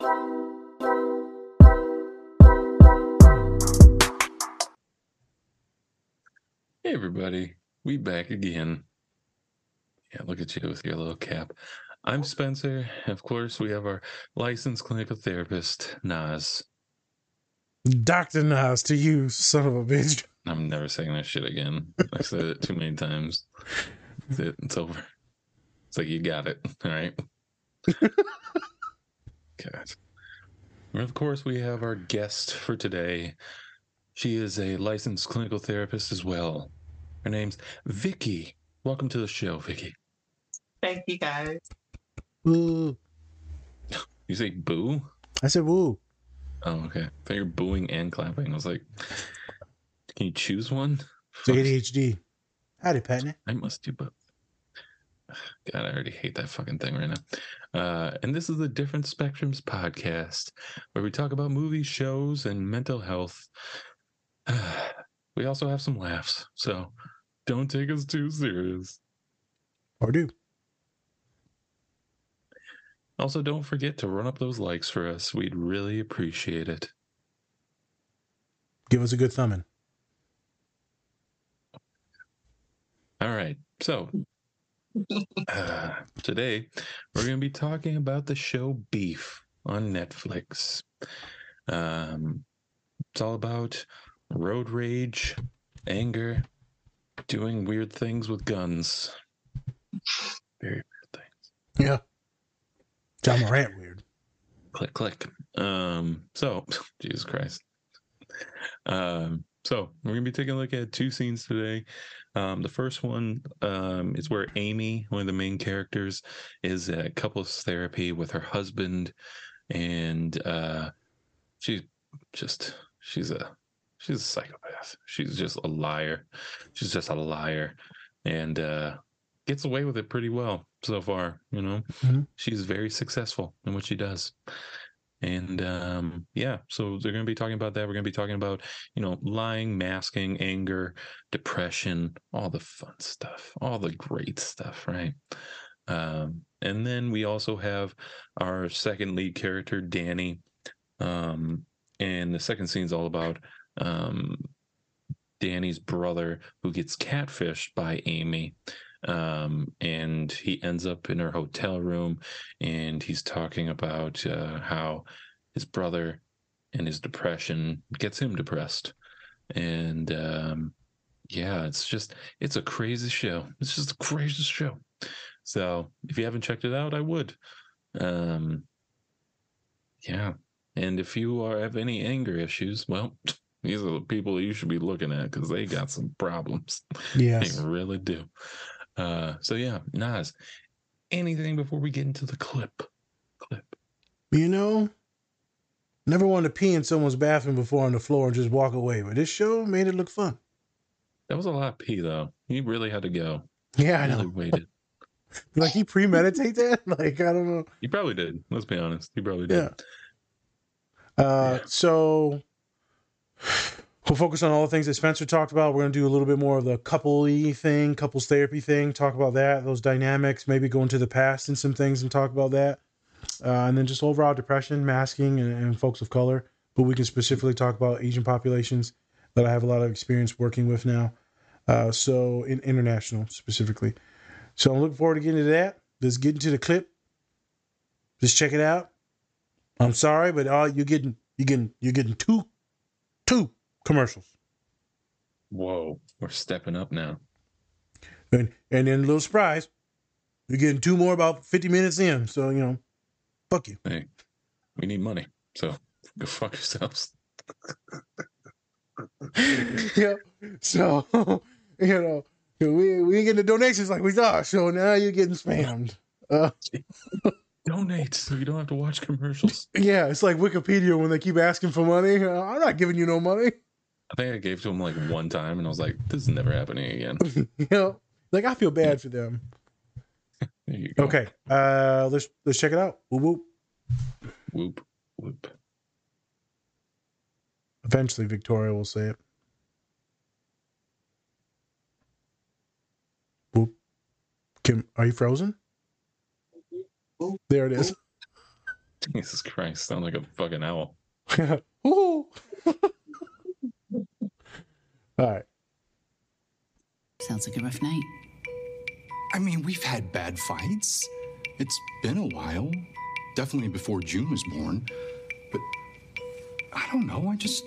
Hey everybody, we back again. Yeah, look at you with your little cap. I'm Spencer. Of course, we have our licensed clinical therapist, Nas. Dr. Nas to you, son of a bitch. I'm never saying that shit again. I said it too many times. That's it. It's over. It's like you got it. All right. God. And of course, we have our guest for today. She is a licensed clinical therapist as well. Her name's Vicky. Welcome to the show, Vicky. Thank you guys. Woo. You say boo? I said woo. Oh, okay. I thought you were booing and clapping. I was like, can you choose one? It's ADHD. Howdy, Patney. I must do both. God, I already hate that fucking thing right now. Uh, and this is the Different Spectrums podcast, where we talk about movies, shows, and mental health. we also have some laughs, so don't take us too serious. Or do. Also, don't forget to run up those likes for us. We'd really appreciate it. Give us a good thumbing. All right. So, uh, today we're going to be talking about the show Beef on Netflix. Um, it's all about road rage, anger, doing weird things with guns. Very weird things. Yeah. Ja Morant weird. Click, click. Um, so, Jesus Christ. Um, so we're gonna be taking a look at two scenes today. Um, the first one um, is where Amy, one of the main characters, is at couples therapy with her husband, and uh, she's just she's a she's a psychopath. She's just a liar. She's just a liar, and uh, gets away with it pretty well so far. You know, Mhm. she's very successful in what she does. And um, yeah, so they're going to be talking about that. We're going to be talking about, you know, lying, masking, anger, depression, all the fun stuff, all the great stuff, right? Um, and then we also have our second lead character, Danny. Um, and the second scene is all about um, Danny's brother who gets catfished by Amy. Um, and he ends up in her hotel room and he's talking about uh, how his brother and his depression gets him depressed. And um, yeah, it's just, it's a crazy show. It's just a crazy show. So if you haven't checked it out, I would. Um, yeah. And if you are, have any anger issues, well, these are the people you should be looking at because they got some problems. Yes. They really do. Uh, so yeah, Nas, anything before we get into the clip? Clip. You know, never wanted to pee in someone's bathroom before on the floor and just walk away, but this show made it look fun. That was a lot of pee though. You really had to go. Yeah, I really know. waited. Like he premeditate that? Like, I don't know. He probably did. Let's be honest. He probably did. Yeah. Uh, Yeah. so we'll focus on all the things that Spencer talked about. We're going to do a little bit more of the couple-y thing, couples therapy thing, talk about that, those dynamics, maybe go into the past and some things and talk about that. Uh, and then just overall depression, masking, and, and folks of color. But we can specifically talk about Asian populations that I have a lot of experience working with now. Uh, so in international specifically. So I'm looking forward to getting to that. Let's get into the clip. Just check it out. I'm sorry, but all you're getting you're getting you're getting two two commercials. Whoa, we're stepping up now. And and then a little surprise. You're getting two more about 50 minutes in. So, you know, fuck you. Hey, we need money. So go fuck yourselves. yeah. So, you know, we we ain't getting the donations like we thought. So now you're getting spammed. Uh, Donate so you don't have to watch commercials. yeah, it's like Wikipedia when they keep asking for money. Uh, I'm not giving you no money. I think I gave to him like one time and I was like, this is never happening again. you know, like I feel bad for them. There you go. Okay, uh, let's let's check it out. Whoop whoop. Whoop, whoop. Eventually, Victoria will say it. Whoop. Kim, are you frozen? There it is. Jesus Christ, sound like a fucking owl. Ooh. All right. Sounds like a rough night. I mean, we've had bad fights. It's been a while. Definitely before June was born. But I don't know. I just.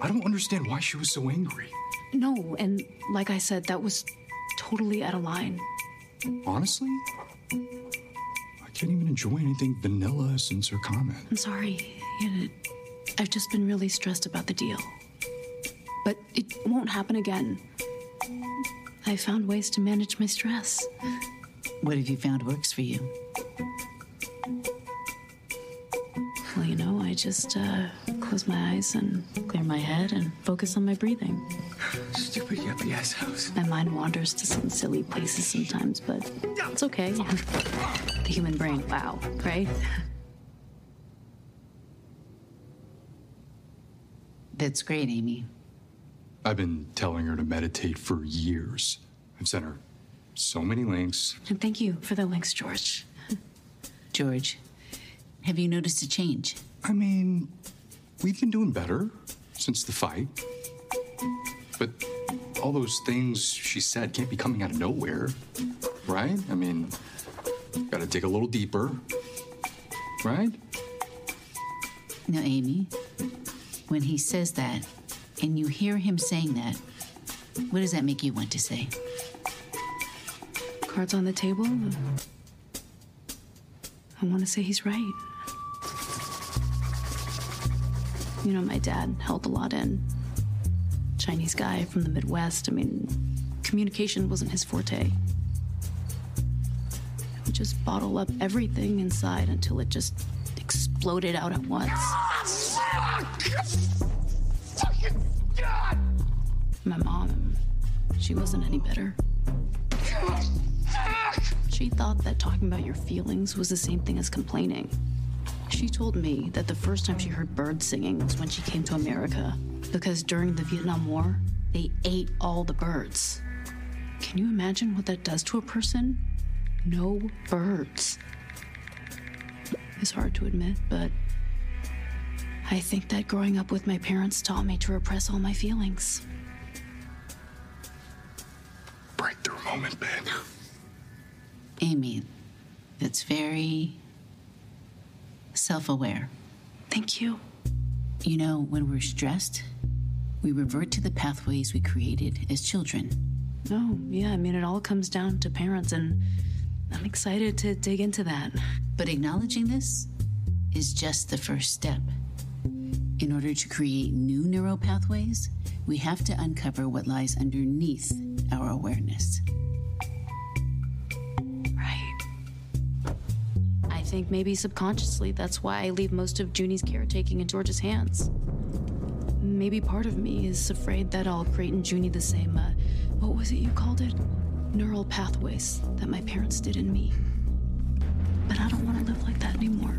I don't understand why she was so angry. No, and like I said, that was totally out of line. Honestly, I can't even enjoy anything vanilla since her comment. I'm sorry. Yeah, I've just been really stressed about the deal. But it won't happen again. I found ways to manage my stress. What have you found works for you? Well, you know, I just uh, close my eyes and clear my head and focus on my breathing. Stupid yuppie ass house. My mind wanders to some silly places sometimes, but it's okay. The human brain, wow, right? That's great, Amy. I've been telling her to meditate for years. I've sent her so many links. And thank you for the links, George. George, have you noticed a change? I mean, we've been doing better since the fight. But all those things she said can't be coming out of nowhere, right? I mean, gotta dig a little deeper, right? Now, Amy, when he says that, and you hear him saying that, what does that make you want to say? Cards on the table. I want to say he's right. You know, my dad held a lot in. Chinese guy from the Midwest. I mean, communication wasn't his forte. He would just bottle up everything inside until it just exploded out at once. Ah, My mom, she wasn't any better. She thought that talking about your feelings was the same thing as complaining. She told me that the first time she heard birds singing was when she came to America, because during the Vietnam War, they ate all the birds. Can you imagine what that does to a person? No birds. It's hard to admit, but I think that growing up with my parents taught me to repress all my feelings. Breakthrough moment, babe. Amy, that's very self aware. Thank you. You know, when we're stressed, we revert to the pathways we created as children. Oh, yeah, I mean, it all comes down to parents, and I'm excited to dig into that. But acknowledging this is just the first step. In order to create new neural pathways, we have to uncover what lies underneath our awareness. Right. I think maybe subconsciously that's why I leave most of Junie's caretaking in George's hands. Maybe part of me is afraid that I'll create in Junie the same, uh, what was it you called it? Neural pathways that my parents did in me. But I don't want to live like that anymore.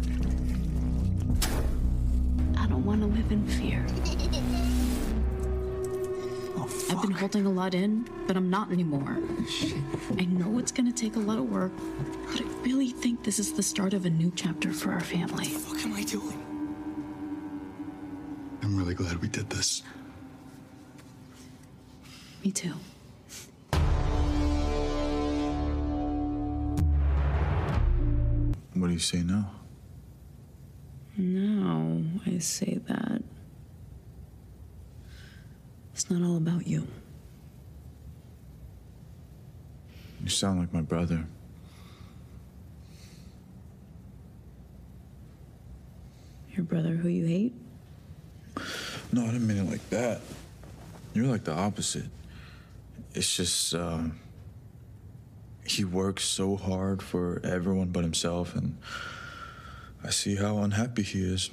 I don't want to live in fear. I've been holding a lot in, but I'm not anymore. I know it's gonna take a lot of work, but I really think this is the start of a new chapter for our family. What am I doing? I'm really glad we did this. Me too. What do you say now? No, I say that. It's not all about you. You sound like my brother. Your brother who you hate? No, I didn't mean it like that. You're like the opposite. It's just, um, he works so hard for everyone but himself, and I see how unhappy he is.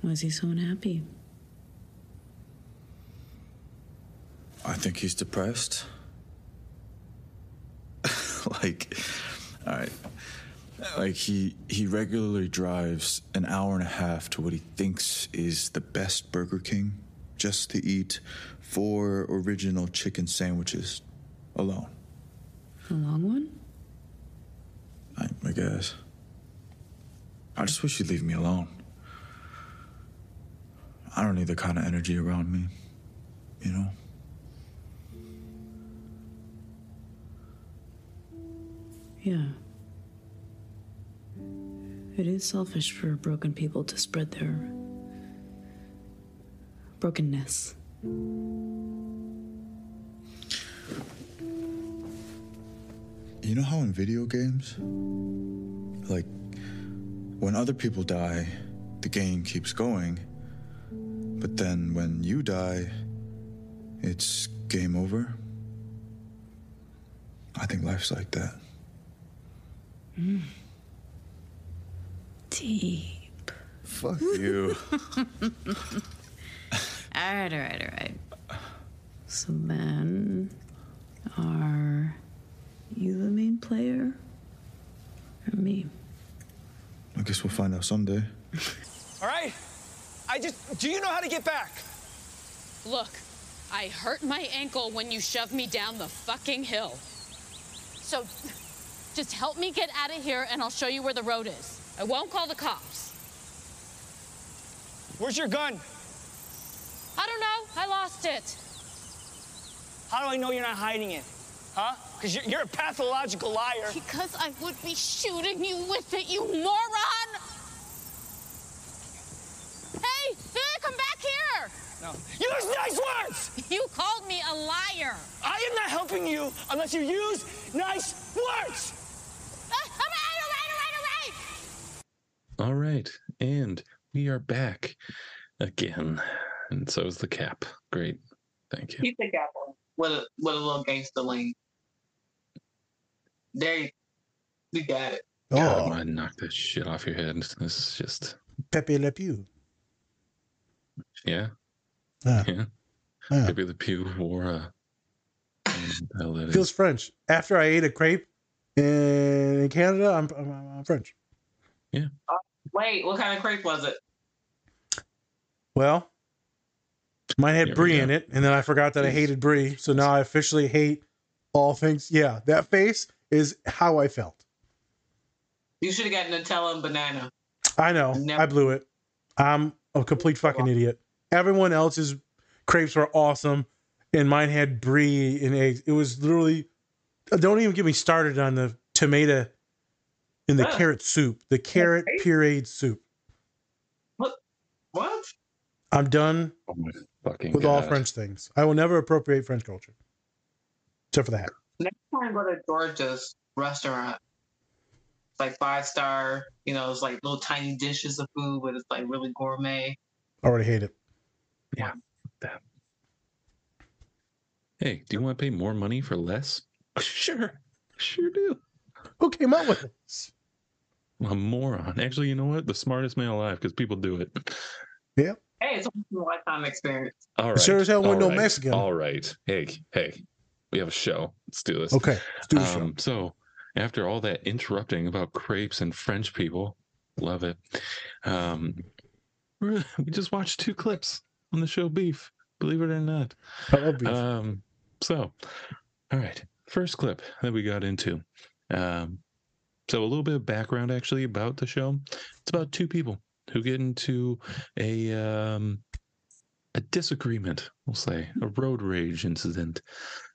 Why is he so unhappy? I think he's depressed. like, all right. Like he he regularly drives an hour and a half to what he thinks is the best Burger King just to eat four original chicken sandwiches alone. A long one? I, I guess. I just wish you'd leave me alone. I don't need the kind of energy around me, you know? Yeah. It is selfish for broken people to spread their brokenness. You know how in video games, like when other people die, the game keeps going, but then when you die, it's game over? I think life's like that. Deep. Fuck you. All right, all right, all right. So then, are you the main player or me? I guess we'll find out someday. All right? I just. Do you know how to get back? Look, I hurt my ankle when you shoved me down the fucking hill. So just help me get out of here and I'll show you where the road is. I won't call the cops. Where's your gun? I don't know. I lost it. How do I know you're not hiding it? Huh? Because you're, you're a pathological liar. Because I would be shooting you with it, you moron! Hey, hey, come back here! No. Use nice words! You called me a liar. I am not helping you unless you use nice words! Ah, all right, all right, all right, all right. All right, and we are back again, and so is the cap. Great, thank you. Keep the cap on with a with a little gangster lean. There, you, you got it. God, I Oh, want to knock shit off your head. This is just, Pepe Le Pew. yeah, Yeah. yeah. Yeah. Maybe the pew wore a. hell uh, that Feels. French. After I ate a crepe in, in Canada, I'm, I'm, I'm French. Wait, what kind of crepe was it? Well, mine had There brie in it, and then I forgot that I hated brie. So now I officially hate all things. Yeah, that face is how I felt. You should have got Nutella and banana. I know. Never- I blew it. I'm a complete fucking idiot. Everyone else's crepes were awesome, and mine had brie and eggs. It was literally. Don't even get me started on the tomato in the Ugh. carrot soup. The carrot Okay. pureed soup. What? What? I'm done Oh my fucking with all French things. I will never appropriate French culture, except for the hat. Next time, go to Georgia's restaurant. It's like five star. You know, it's like little tiny dishes of food, but it's like really gourmet. I already hate it. Yeah. Hey, do you want to pay more money for less? Sure, sure do. Who came up with this? I'm a moron. Actually, you know what? The smartest man alive because people do it. Yeah. Hey, it's a lifetime experience. All right. Sure as hell wasn't all no right, Mexican. All right. Hey, hey, we have a show. Let's do this. Okay, let's do the show. Um, so, after all that interrupting about crepes and French people, love it. Um, we just watched two clips on the show Beef. Believe it or not. I love beef. Um, so, all right, first clip that we got into. Um, so a little bit of background actually about the show. It's about two people who get into a um, a disagreement, we'll say, a road rage incident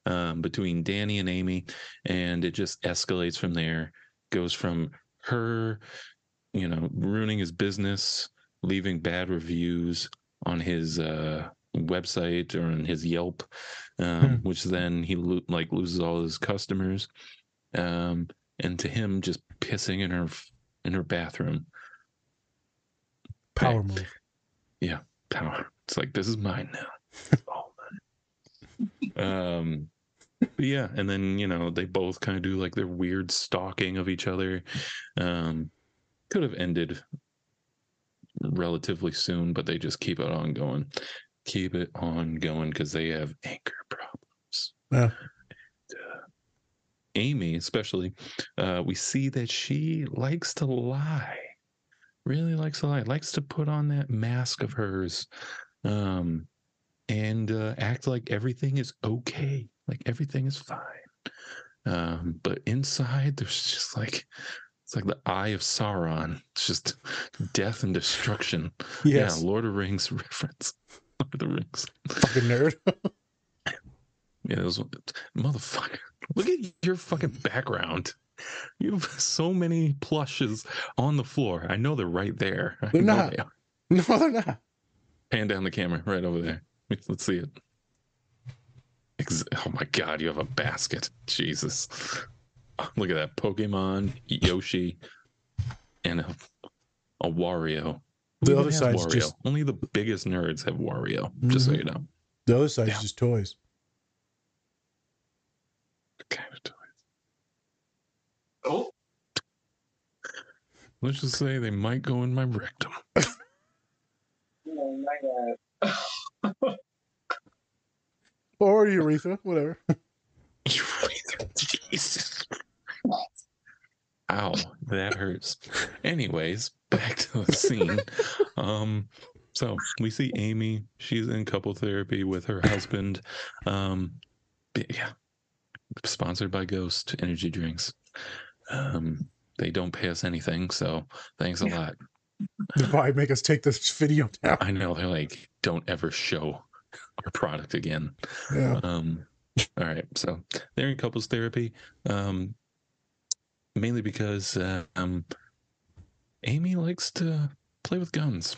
um, between Danny and Amy, and it just escalates from there. Goes from her, you know, ruining his business, leaving bad reviews on his uh, website or on his Yelp, um, Hmm. which then he lo- like loses all his customers, um, and to him just pissing in her in her bathroom. Power move. Yeah, power. It's like this is mine now. All mine. Um, but yeah, and then you know they both kind of do like their weird stalking of each other. Um, could have ended relatively soon, but they just keep it on going. Keep it on going because they have anger problems. Yeah. Amy, especially, uh, we see that she likes to lie. Really likes to lie. Likes to put on that mask of hers, um, and uh, act like everything is okay, like everything is fine. Um, but inside, there's just like It's like the Eye of Sauron. It's just death and destruction. Yes. Yeah, Lord of Rings reference. Lord of the Rings. Fucking nerd. Yeah, those motherfucker. Look at your fucking background. You have so many plushes on the floor. I know they're right there. They're not. they no, they're not. Pan down the camera right over there. Let's see it. Ex- Oh my god, you have a basket. Jesus. Look at that. Pokemon, Yoshi, and a, a Wario. The Who other side's Wario? just- Only the biggest nerds have Wario, just so Mhm. you know. The other side's Yeah. just toys. Kind of toys. Oh, Let's just say they might go in my rectum. oh my god. Or urethra, whatever. Euretha. Jesus. Ow, that hurts. Anyways, back to the scene. Um, so we see Amy. She's in couple therapy with her husband. Um, but yeah, sponsored by Ghost Energy Drinks. Um, they don't pay us anything, so thanks a lot. They'll probably make us take this video down. I know they're like, don't ever show our product again. Yeah. Um, all right, so they're in couples therapy, um, mainly because uh, um, Amy likes to play with guns,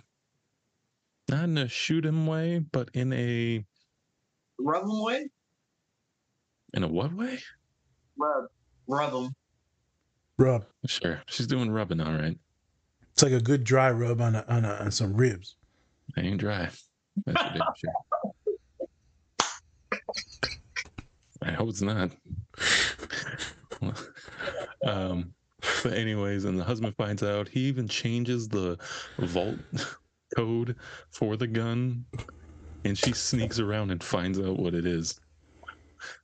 not in a shoot 'em way, but in a Rub them way? In a what way? Rub. Rub them. Rub. Sure, she's doing rubbing, all right. It's like a good dry rub on a, on, a, on some ribs. They ain't dry. That's for damn sure. I hope it's not. um, but anyways, and the husband finds out. He even changes the vault code for the gun, and she sneaks around and finds out what it is.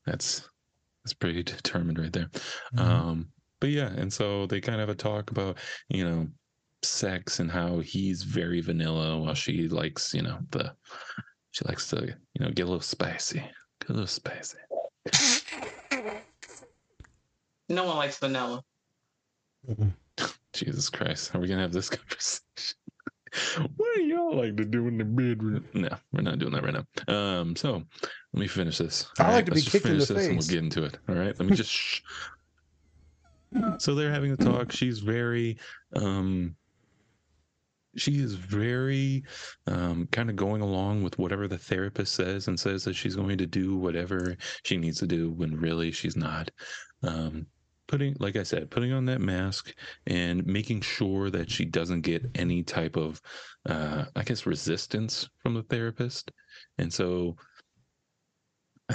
That's that's pretty determined right there. Um, but yeah, and so they kind of have a talk about you know sex and how he's very vanilla while she likes you know the she likes to you know get a little spicy, get a little spicy. No one likes vanilla. Jesus Christ, are we gonna have this conversation? what do y'all like to do in the bedroom? No, we're not doing that right now. Um, so let me finish this. I All like to be let's kicked in finish the this and face. we'll get into it. All right, let me just. Shh. So they're having a talk. She's very, um, she is very, um, kind of going along with whatever the therapist says and says that she's going to do whatever she needs to do when really she's not. Um, putting, like I said, putting on that mask and making sure that she doesn't get any type of, uh, I guess, resistance from the therapist. And so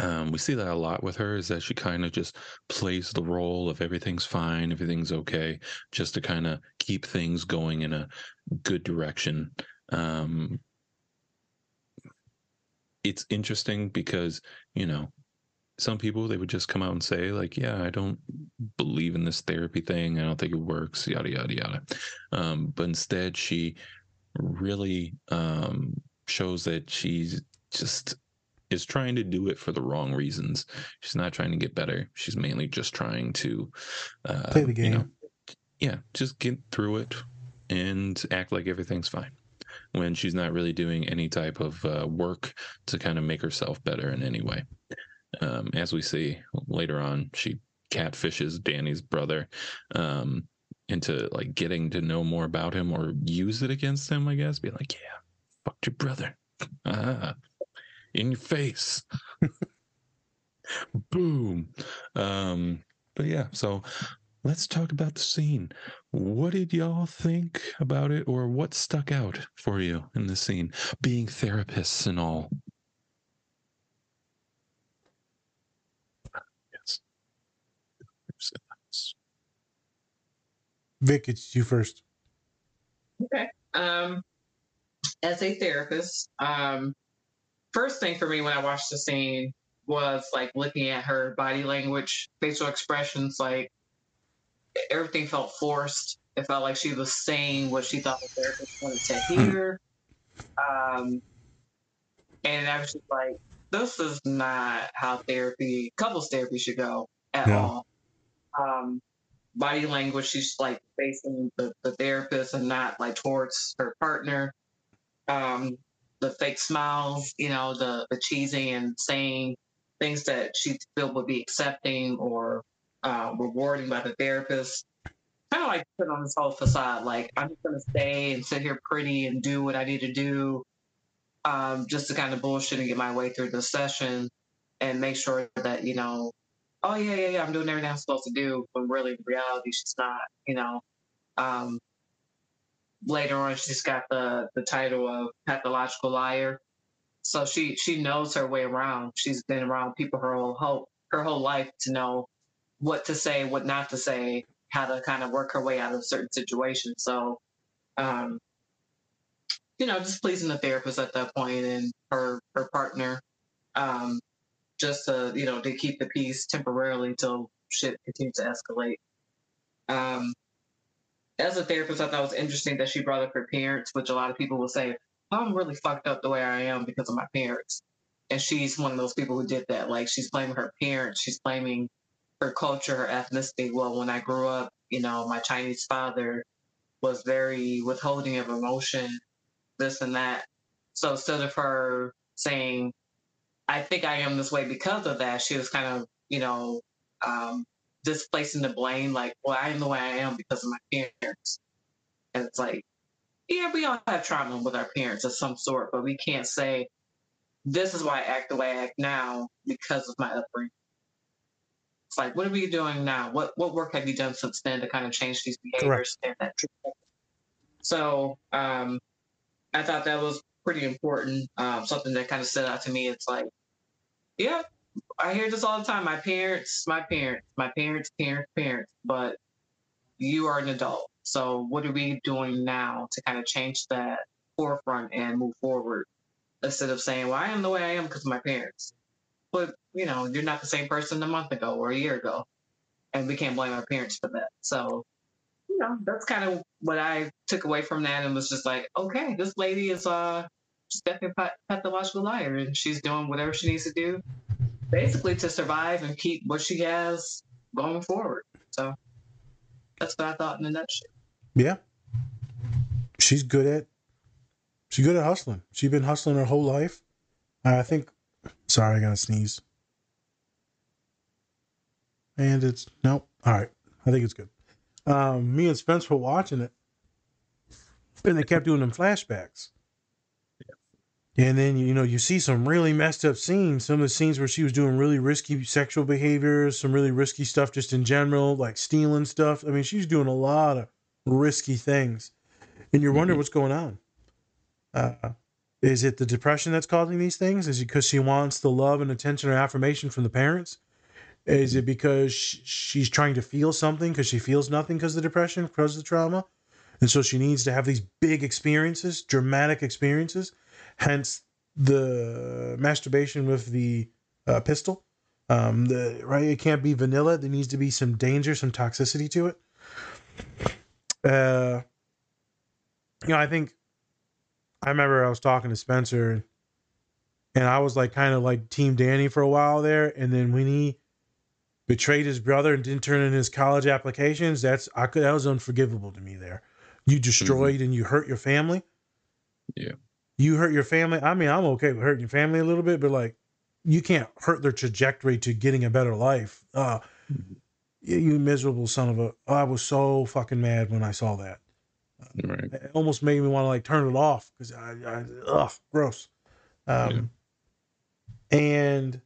um, we see that a lot with her is that she kind of just plays the role of everything's fine, everything's okay, just to kind of keep things going in a good direction. Um, it's interesting because, you know, some people they would just come out and say like yeah i don't believe in this therapy thing. I don't think it works yada yada yada. Um, but instead she really um, shows that she's just is trying to do it for the wrong reasons. She's not trying to get better. She's mainly just trying to uh, Play the you game. know, yeah just get through it and act like everything's fine when she's not really doing any type of uh, work to kind of make herself better in any way um, as we see later on, she catfishes Danny's brother um, into like getting to know more about him or use it against him, I guess. Be like, yeah, fucked your brother. Ah, in your face. Boom. Um, but yeah, so let's talk about the scene. What did y'all think about it, or what stuck out for you in the scene? Being therapists and all. Vic, it's you first. Okay. Um, as a therapist, um, first thing for me when I watched the scene was like looking at her body language, facial expressions. Like everything felt forced. It felt like she was saying what she thought the therapist wanted to hear. Um, and I was just like, this is not how therapy, couples therapy should go at Yeah. all. Um, body language. She's like facing the, the therapist and not like towards her partner. Um, the fake smiles, you know, the the cheesing and saying things that she feel would be accepting or uh, rewarding by the therapist. Kind of like put on this whole facade, like I'm just gonna stay and sit here pretty and do what I need to do, um, just to kind of bullshit and get my way through the session and make sure that you know, oh yeah, yeah, yeah, I'm doing everything I'm supposed to do, but really in reality she's not. You know, um, later on she's got the the title of pathological liar, so she she knows her way around. She's been around people her whole whole her whole life to know what to say, what not to say, how to kind of work her way out of certain situations. So, um, you know, just pleasing the therapist at that point and her her partner, um, just to you know to keep the peace temporarily until shit continues to escalate. Um, as a therapist, I thought it was interesting that she brought up her parents, which a lot of people will say, I'm really fucked up the way I am because of my parents. And she's one of those people who did that. Like she's blaming her parents, she's blaming her culture, her ethnicity. Well, when I grew up, you know, my Chinese father was very withholding of emotion, this and that. So instead of her saying, I think I am this way because of that, she was kind of, you know, um, displacing the blame, like, well, I am the way I am because of my parents. And it's like, yeah, we all have trauma with our parents of some sort, but we can't say, this is why I act the way I act now because of my upbringing. It's like, what are we doing now? What what work have you done since then to kind of change these behaviors and that So um, I thought that was pretty important. Um, something that kind of stood out to me. It's like, yeah, I hear this all the time. My parents, my parents, my parents, parents, parents. But you are an adult. So what are we doing now to kind of change that forefront and move forward instead of saying, "Well, I am the way I am because of my parents." But you know, you're not the same person a month ago or a year ago, and we can't blame our parents for that. So, you know, that's kind of what I took away from that, and was just like, okay, this lady is uh, a pathological liar, and she's doing whatever she needs to do, basically to survive and keep what she has going forward. So that's what I thought in a nutshell. Yeah. She's good at she's good at hustling. She's been hustling her whole life. I think sorry, I gotta sneeze. And it's nope. All right. I think it's good. Um, me and Spence were watching it. And they kept doing them flashbacks. And then you know you see some really messed up scenes. Some of the scenes where she was doing really risky sexual behaviors, some really risky stuff just in general, like stealing stuff. I mean, she's doing a lot of risky things, and you're wondering mm-hmm. what's going on. Uh, is it the depression that's causing these things? Is it because she wants the love and attention or affirmation from the parents? Is it because she's trying to feel something because she feels nothing because of the depression, because of the trauma? And so she needs to have these big experiences, dramatic experiences hence the masturbation with the uh, pistol. Um, the right, it can't be vanilla. There needs to be some danger, some toxicity to it. Uh, you know, I think I remember I was talking to Spencer, and I was like kind of like Team Danny for a while there, and then when he betrayed his brother and didn't turn in his college applications, that's I could that was unforgivable to me. There, you destroyed mm-hmm. and you hurt your family. Yeah you hurt your family. I mean, I'm okay with hurting your family a little bit, but like, you can't hurt their trajectory to getting a better life. Uh, you, you miserable son of a! I was so fucking mad when I saw that. Right. It almost made me want to like turn it off because I, I, ugh, gross. Um, yeah. and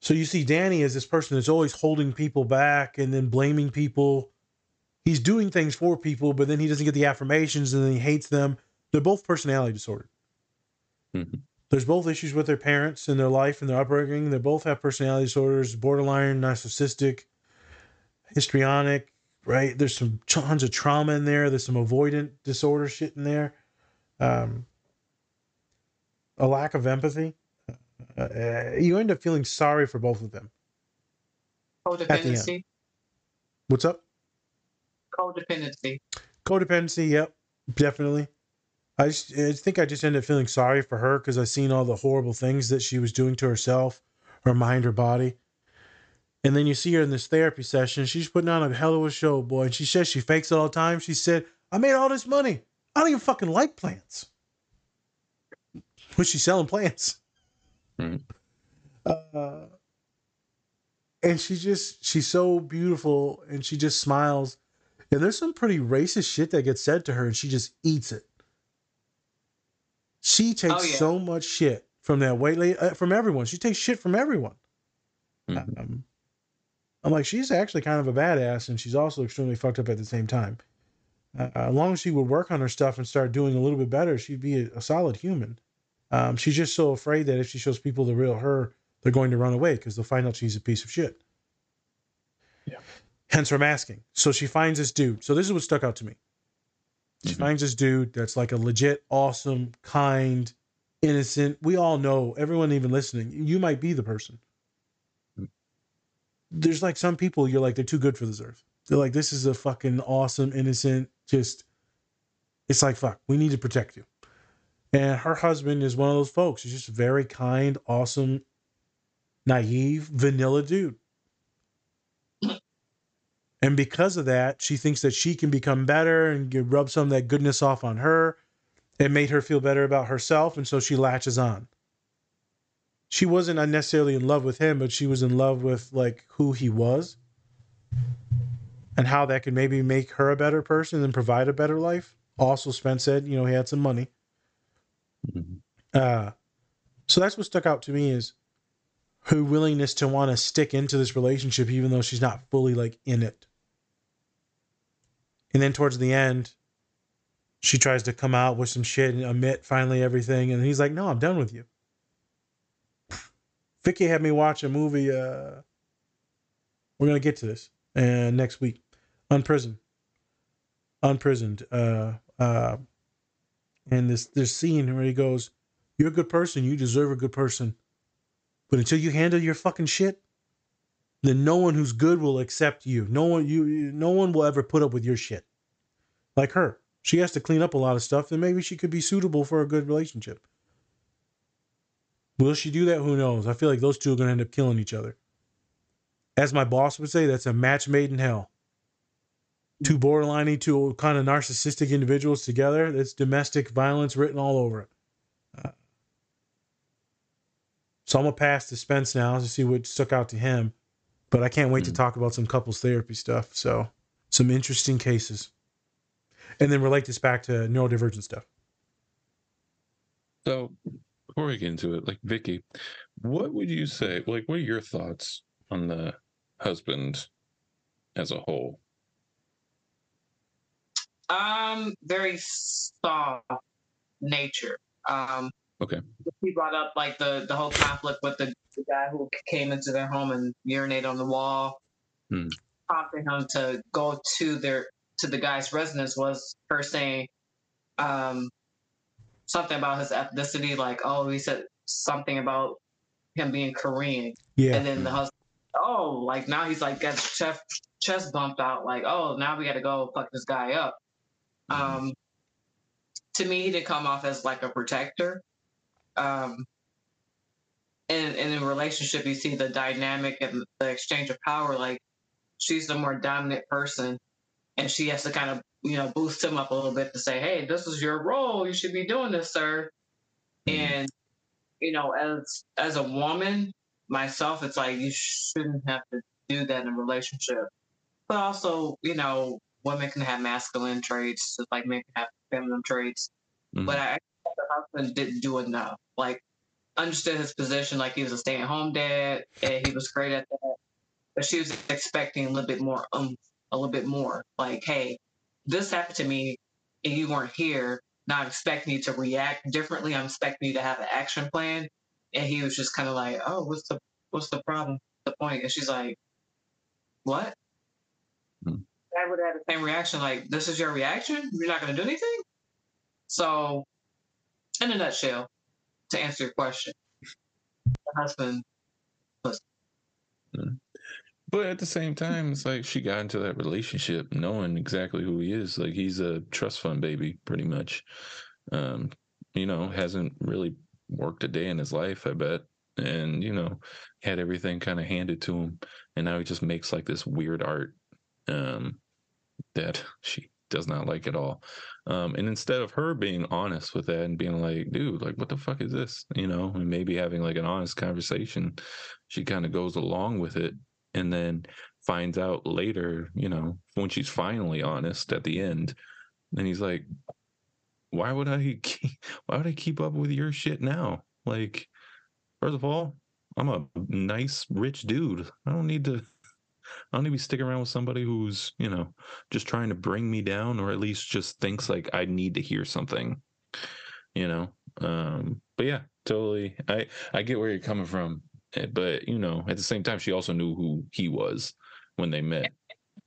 so you see Danny as this person that's always holding people back and then blaming people. He's doing things for people, but then he doesn't get the affirmations and then he hates them they're both personality disordered. Mm-hmm. There's both issues with their parents and their life and their upbringing. They both have personality disorders, borderline, narcissistic, histrionic, right? There's some tons of trauma in there. There's some avoidant disorder shit in there. Um, a lack of empathy. Uh, you end up feeling sorry for both of them. Codependency. What's up? Codependency. Codependency, yep, definitely. I, just, I think I just ended up feeling sorry for her because I seen all the horrible things that she was doing to herself, her mind, her body. And then you see her in this therapy session. She's putting on a hell of a show, boy. And she says she fakes it all the time. She said, I made all this money. I don't even fucking like plants. But she's selling plants. Right. Uh, and she just, she's so beautiful and she just smiles. And there's some pretty racist shit that gets said to her and she just eats it. She takes Oh, yeah. so much shit from that white lady, uh, from everyone. She takes shit from everyone. Mhm. Um, I'm like, she's actually kind of a badass, and she's also extremely fucked up at the same time. Uh, as long as she would work on her stuff and start doing a little bit better, she'd be a, a solid human. Um, she's just so afraid that if she shows people the real her, they're going to run away because they'll find out she's a piece of shit. Yeah. Hence her masking. So she finds this dude. So this is what stuck out to me. She Mhm. finds this dude that's like a legit, awesome, kind, innocent. We all know, everyone even listening, you might be the person. There's like some people you're like, they're too good for this earth. They're like, this is a fucking awesome, innocent, just, it's like, fuck, we need to protect you. And her husband is one of those folks. He's just very kind, awesome, naive, vanilla dude. And because of that, she thinks that she can become better and rub some of that goodness off on her. It made her feel better about herself. And so she latches on. She wasn't necessarily in love with him, but she was in love with like who he was and how that could maybe make her a better person and provide a better life. Also, Spence said, you know, he had some money. Mhm. Uh, so that's what stuck out to me is her willingness to want to stick into this relationship, even though she's not fully like in it. And then towards the end, she tries to come out with some shit and admit finally everything. And he's like, no, I'm done with you. Vicky had me watch a movie. Uh, we're going to get to this uh, next week. Unprisoned. Unprisoned. Uh, uh, and this, this scene where he goes, You're a good person. You deserve a good person. But until you handle your fucking shit, then no one who's good will accept you. No one you no one will ever put up with your shit. Like her. She has to clean up a lot of stuff, and maybe she could be suitable for a good relationship. Will she do that? Who knows? I feel like those two are gonna end up killing each other. As my boss would say, that's a match made in hell. Two borderline, two kind of narcissistic individuals together. That's domestic violence written all over it. Uh, so I'm gonna pass to Spence now to see what stuck out to him. But I can't wait to Hmm. talk about some couples therapy stuff. So some interesting cases. And then relate this back to neurodivergent stuff. So before we get into it, like Vicky, what would you say? Like, what are your thoughts on the husband as a whole? Um, very soft nature. Um, Okay. he brought up like the the whole conflict with the, the guy who came into their home and urinated on the wall. Hmm. Prompting him to go to their to the guy's residence was her saying um, something about his ethnicity, like oh he said something about him being Korean, Yeah. and then the husband, oh like now he's like got chest chest bumped out, like oh now we got to go fuck this guy up. Um, to me, he did come off as like a protector. Um, and, and in relationship, you see the dynamic and the exchange of power. Like she's the more dominant person, and she has to kind of you know boost him up a little bit to say, "Hey, this is your role. You should be doing this, sir." Mhm. And you know, as as a woman myself, it's like you shouldn't have to do that in a relationship. But also, you know, women can have masculine traits, just like men can have feminine traits. Mhm. But I the husband didn't do enough. Like, understood his position, like he was a stay-at-home dad, and he was great at that. But she was expecting a little bit more, um, a little bit more. Like, hey, this happened to me, and you weren't here. Not expecting you to react differently. I'm expecting you to have an action plan. And he was just kind of like, oh, what's the what's the problem? The point? And she's like, what? Hmm. I would have the same reaction. Like, this is your reaction? You're not going to do anything? So, in a nutshell, to answer your question, the husband, But at the same time, it's like she got into that relationship knowing exactly who he is. Like he's a trust fund baby, pretty much. Um, you know, hasn't really worked a day in his life, I bet. and you know had everything kind of handed to him and now he just makes like this weird art um that she does not like at all um and instead of her being honest with that and being like dude like what the fuck is this you know and maybe having like an honest conversation she kind of goes along with it and then finds out later you know when she's finally honest at the end then he's like why would i keep, why would i keep up with your shit now like First of all, I'm a nice, rich dude. I don't need to. I don't need to be sticking around with somebody who's, you know, just trying to bring me down, or at least just thinks like I need to hear something. You know. Um, but yeah, totally. I I get where you're coming from, eh, but you know, at the same time, she also knew who he was when they met.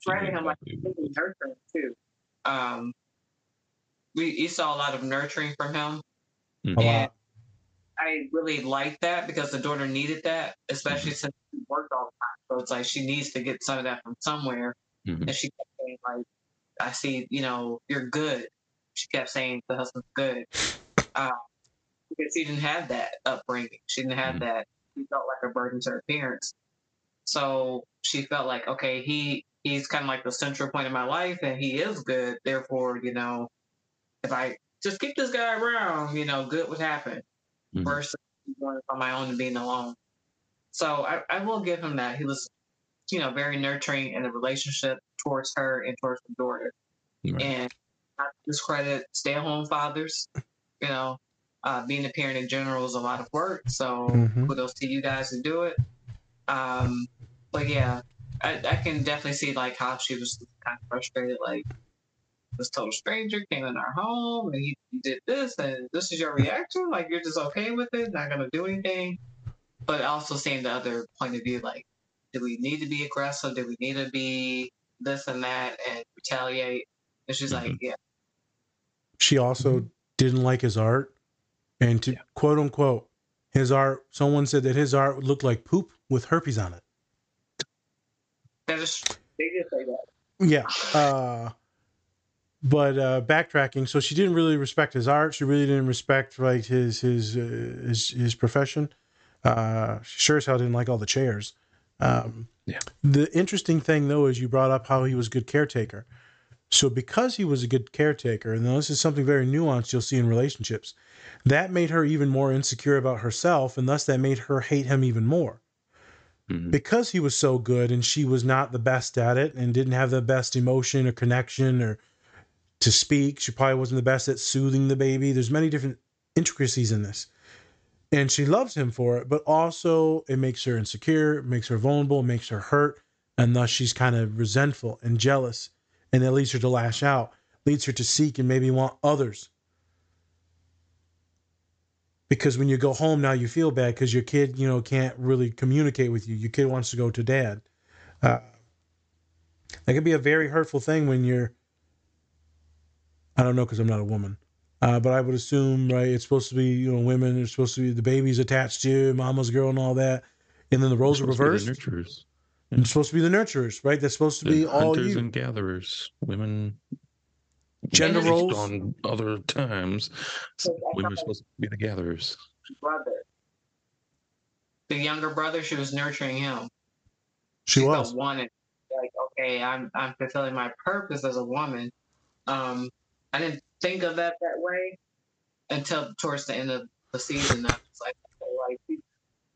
Right, him like nurturing too. Um, we you saw a lot of nurturing from him, Mm-hmm. And. I really like that because the daughter needed that, especially Mm-hmm. since she worked all the time. So it's like she needs to get some of that from somewhere. Mhm. And she kept saying like, "I see, you know, you're good." She kept saying the husband's good uh, because she didn't have that upbringing. She didn't have Mhm. that. She felt like a burden to her parents. So she felt like, okay, he he's kind of like the central point of my life, and he is good. Therefore, you know, if I just keep this guy around, you know, good would happen Mhm. versus going on my own and being alone. So I, I will give him that. He was, you know, very nurturing in the relationship towards her and towards the daughter. Right. And not to discredit stay at home fathers. You know, uh, being a parent in general is a lot of work. So Mhm. kudos to you guys to do it. Um, but yeah, I, I can definitely see like how she was kind of frustrated, like this total stranger came in our home and he did this and this is your reaction like you're just okay with it not gonna do anything but also seeing the other point of view like do we need to be aggressive do we need to be this and that and retaliate and she's like yeah She also didn't like his art, and to quote unquote, his art. Someone said that his art looked like poop with herpes on it. that is they did say that Yeah. Uh, but uh, backtracking, so she didn't really respect his art. She really didn't respect like his his uh, his his profession. Uh, she sure as hell didn't like all the chairs. Um, Yeah. The interesting thing though is you brought up how he was a good caretaker. So because he was a good caretaker, and this is something very nuanced you'll see in relationships, that made her even more insecure about herself, and thus that made her hate him even more Mhm. because he was so good and she was not the best at it and didn't have the best emotion or connection or to speak she probably wasn't the best at soothing the baby there's many different intricacies in this and she loves him for it but also it makes her insecure makes her vulnerable makes her hurt and thus she's kind of resentful and jealous and it leads her to lash out leads her to seek and maybe want others. Because when you go home now you feel bad because your kid you know can't really communicate with you. Your kid wants to go to dad. Uh, that can be a very hurtful thing when you're i don't know because i'm not a woman uh, but i would assume right it's supposed to be you know women are supposed to be the baby's attached to you mama's girl and all that. And then the roles are Supposed to be reversed. the nurturers, and it's supposed to be the nurturers right? That's supposed to be the all hunters you. and gatherers. Women. Gender roles? on other times. Women are supposed to be the gatherers. brother. The younger brother she was nurturing him. She felt was. wanted like okay i'm i'm fulfilling my purpose as a woman. Um i didn't think of that that way until towards the end of the season. I was like like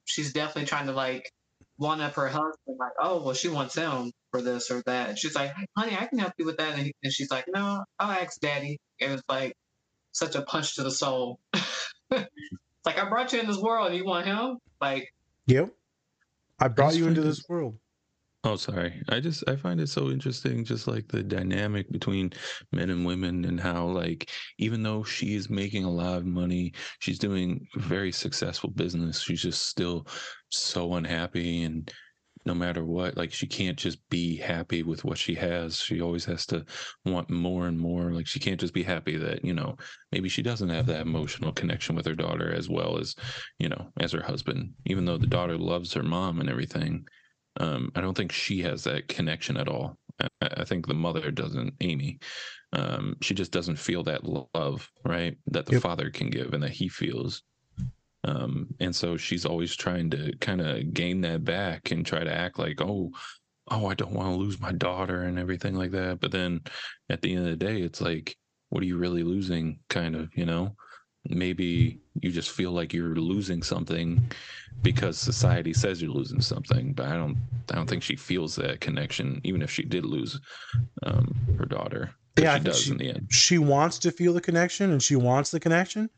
she's definitely trying to like one up her husband like oh well she wants him for this or that. And she's like honey i can help you with that. And, he, and she's like no i'll ask daddy. It was like such a punch to the soul. Like i brought you in this world. And you want him like yep. I brought you into this world Oh, sorry. I just I find it so interesting, just like the dynamic between men and women, and how like even though she is making a lot of money, she's doing very successful business. She's just still so unhappy, and no matter what, like she can't just be happy with what she has. She always has to want more and more. Like she can't just be happy that you know maybe she doesn't have that emotional connection with her daughter as well as you know as her husband. Even though the daughter loves her mom and everything um, I don't think she has that connection at all. I, I think the mother doesn't, Amy. Um, she just doesn't feel that love, right? That the Yep. father can give and that he feels. Um, and so she's always trying to kind of gain that back and try to act like, oh, oh, I don't want to lose my daughter and everything like that. But then at the end of the day, it's like, what are you really losing? Kind of, you know? Maybe you just feel like you're losing something because society says you're losing something, but I don't. I don't think she feels that connection, even if she did lose um, her daughter. Yeah, she does she- in the end. She wants to feel the connection and she wants the connection,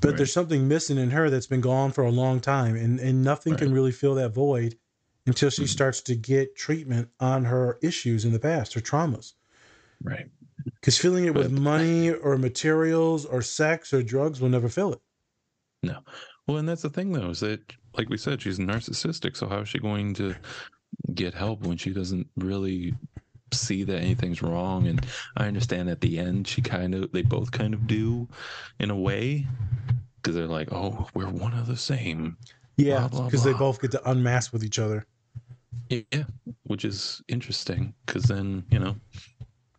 but Right. there's something missing in her that's been gone for a long time, and and nothing can really fill that void until she Mhm. starts to get treatment on her issues in the past, her traumas. Right. Because filling it with money or materials or sex or drugs will never fill it. No. Well, and that's the thing, though, is that, like we said, she's narcissistic. So how is she going to get help when she doesn't really see that anything's wrong? And I understand at the end, she kind of, they both kind of do in a way because they're like, oh, we're one of the same. Yeah, because they both get to unmask with each other. Yeah. Which is interesting because then, you know,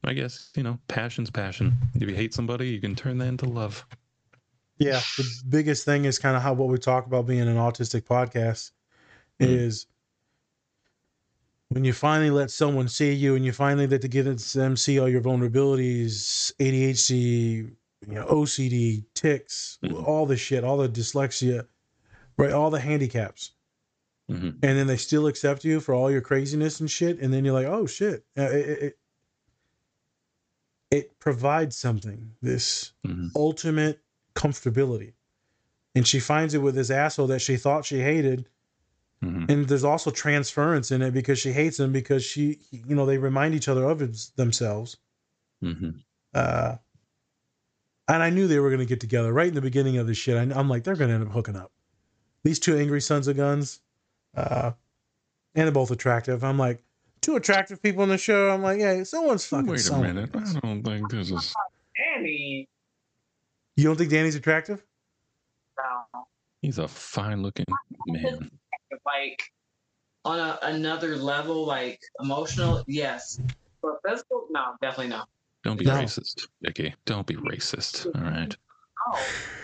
I guess, you know, passion's passion. If you hate somebody, you can turn that into love. Yeah, the biggest thing is kind of how what we talk about being an autistic podcast Mhm. is when you finally let someone see you and you finally let to get them see all your vulnerabilities, ADHD, you know, OCD, tics, Mhm. all the shit, all the dyslexia, right, all the handicaps, hmm and then they still accept you for all your craziness and shit, and then you're like, oh shit, Uh, it, it, it, provides something. This hmm ultimate comfortability. And she finds it with this asshole that she thought she hated. hmm And there's also transference in it because she hates him because she, you know, they remind each other of themselves. hmm Uh, and I knew they were going to get together right in the beginning of this shit. I, I'm like, they're going to end up hooking up. These two angry sons of guns, uh, and they're both attractive. I'm like, two attractive people in the show. I'm like, yeah, someone's fucking Wait a someone. minute. I don't think this is. Annie. You don't think Danny's attractive? No. He's a fine looking man. Like on a, another level, like emotional, yes. But physical, no, definitely not. Don't be No. racist, Vicky. Don't be racist. All right. Oh,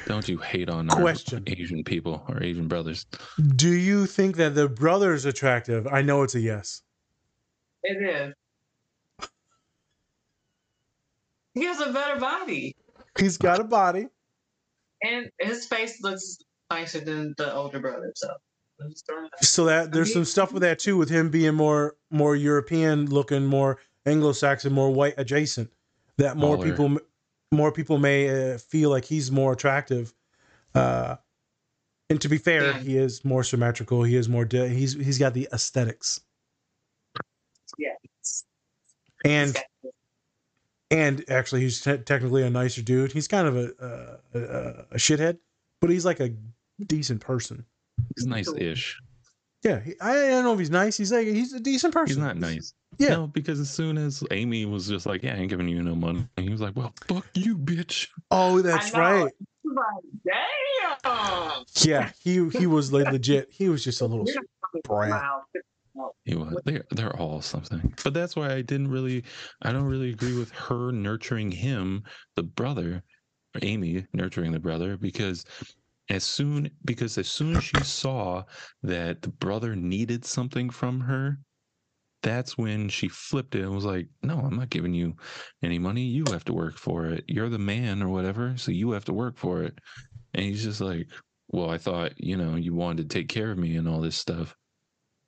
Don't you hate on Question. Asian people or Asian brothers? Do you think that the brother's attractive? I know it's a yes. It is. He has a better body, He's got a body. and his face looks nicer than the older brother. So, I'm just throwing that- So that there's some stuff with that too, with him being more more European looking, more Anglo-Saxon, more white adjacent. That more Baller. people more people may uh, feel like he's more attractive. Uh, and to be fair, Yeah. he is more symmetrical. He is more. De- he's he's got the aesthetics, yeah. And and actually, he's te- technically a nicer dude. He's kind of a, a, a a shithead, but he's like a decent person. He's nice-ish. Yeah, he, I don't know if he's nice. He's like he's a decent person. He's not nice. Yeah. No, because as soon as Amy was just like, "Yeah, I ain't giving you no money," and he was like, "Well, fuck you, bitch." Oh, that's right. Damn. Yeah, he he was like legit. He was just a little. You're brat. He was. They're they're all something. But that's why I didn't really. I don't really agree with her nurturing him, the brother, or Amy nurturing the brother, because as soon because as soon as she saw that the brother needed something from her, that's when she flipped it and was like, "No, I'm not giving you any money. You have to work for it. You're the man or whatever, so you have to work for it." And he's just like, "Well, I thought you know you wanted to take care of me and all this stuff."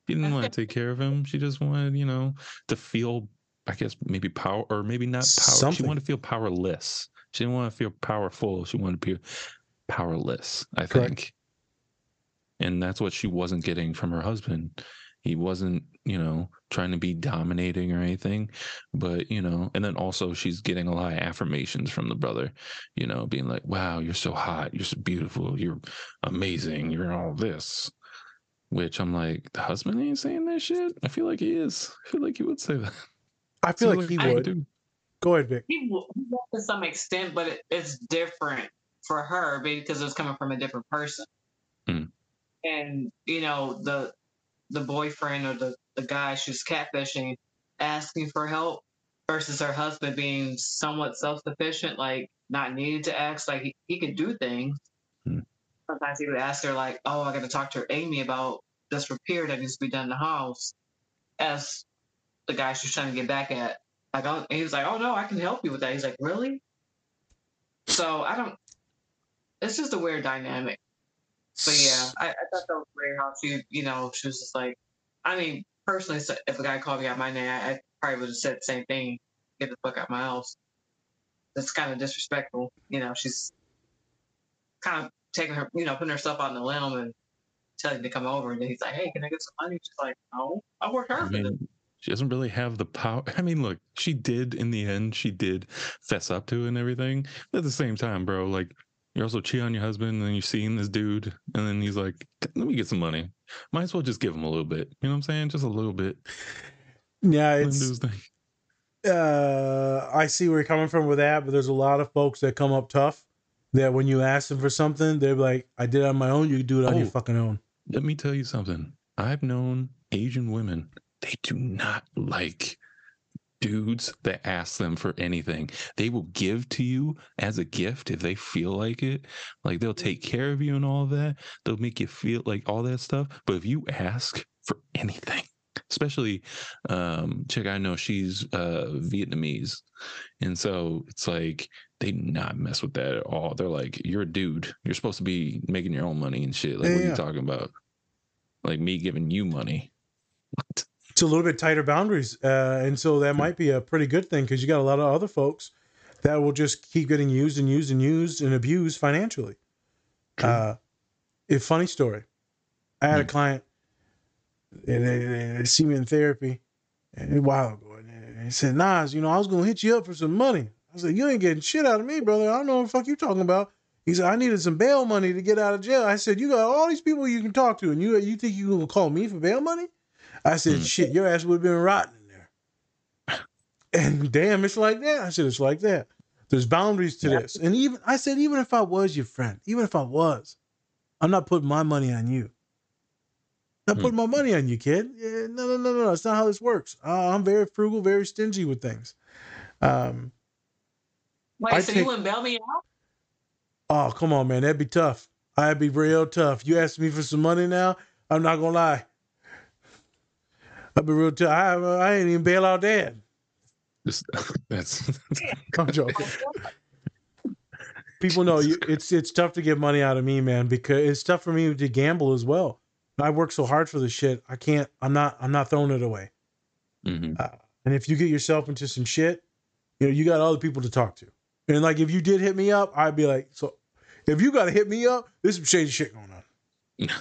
She didn't want to take care of him. She just wanted, you know, to feel, I guess, maybe power or maybe not power. Something. She wanted to feel powerless. She didn't want to feel powerful. She wanted to be powerless, I Correct. think. And that's what she wasn't getting from her husband. He wasn't, you know, trying to be dominating or anything. But, you know, and then also she's getting a lot of affirmations from the brother, you know, being like, wow, you're so hot. You're so beautiful. You're amazing. You're all this. Which I'm like, the husband ain't saying that shit. I feel like he is. I feel like he would say that. I feel Seems like he I would. do. Go ahead, Vic. He will he will to some extent, but it, it's different for her because it's coming from a different person. Mm. And you know the the boyfriend or the the guy she's catfishing, asking for help versus her husband being somewhat self sufficient, like not needing to ask, like he, he could do things. Sometimes he would ask her like, "Oh, I got to talk to Amy about this repair that needs to be done in the house," as the guy she's trying to get back at. Like, oh, he was like, "Oh no, I can help you with that." He's like, "Really?" So I don't. It's just a weird dynamic. But yeah, I, I thought that was weird how she, you know, she was just like, I mean, personally, if a guy called me out my name, I, I probably would have said the same thing. Get the fuck out of my house. That's kind of disrespectful. You know, she's kind of taking her, you know, putting herself on the limb and telling him to come over. And then he's like, hey, can I get some money? She's like, no, I worked I hard for this. mean, she doesn't really have the power. I mean, look, she did in the end. She did fess up to it and everything. But at the same time, bro, like you're also cheating on your husband, and then you're seeing this dude, and then he's like, "Let me get some money." Might as well just give him a little bit. You know what I'm saying? Just a little bit. Yeah, it's thing. uh I see where you're coming from with that, but there's a lot of folks that come up tough that when you ask them for something, they're like, I did it on my own, you do it on your Oh. fucking own. Let me tell you something. I've known Asian women, they do not like dudes that ask them for anything. They will give to you as a gift if they feel like it. Like they'll take care of you and all of that. They'll make you feel like all that stuff. But if you ask for anything, especially um chick I know she's uh Vietnamese. And so it's like they do not mess with that at all. They're like, You're a dude. You're supposed to be making your own money and shit. Like, Yeah, what are yeah. you talking about? Like me giving you money. What? It's a little bit tighter boundaries. Uh, and so that might be a pretty good thing because you got a lot of other folks that will just keep getting used and used and used and abused financially. Uh, a funny story. I had a Hmm. client, and they, they, they see me in therapy and a while ago, and he said, "Nas, you know, I was gonna hit you up for some money." I said, "You ain't getting shit out of me, brother. I don't know what the fuck you talking about." He said, "I needed some bail money to get out of jail." I said, "You got all these people you can talk to, and you you think you gonna call me for bail money?" I said, Hmm. "Shit, your ass would have been rotting in there." And damn, it's like that. I said, "It's like that." There's boundaries to this, and even I said, even if I was your friend, even if I was, I'm not putting my money on you. Not Hmm. putting my money on you, kid. Yeah, no, no, no, no. That's not how this works. Uh, I'm very frugal, very stingy with things. Um, Wait, I so take- you wouldn't bail me out? oh, come on, man. That'd be tough. I'd be real tough. You ask me for some money now, I'm not gonna lie. I'd be real tough. I, I ain't even bail out dad. Just, that's I'm joking. People know you, it's it's tough to get money out of me, man, because it's tough for me to gamble as well. I work so hard for this shit. I can't. I'm not. I'm not throwing it away. Mhm. Uh, and if you get yourself into some shit, you know you got other people to talk to. And like if you did hit me up, I'd be like, so if you got to hit me up, there's some shady shit going on.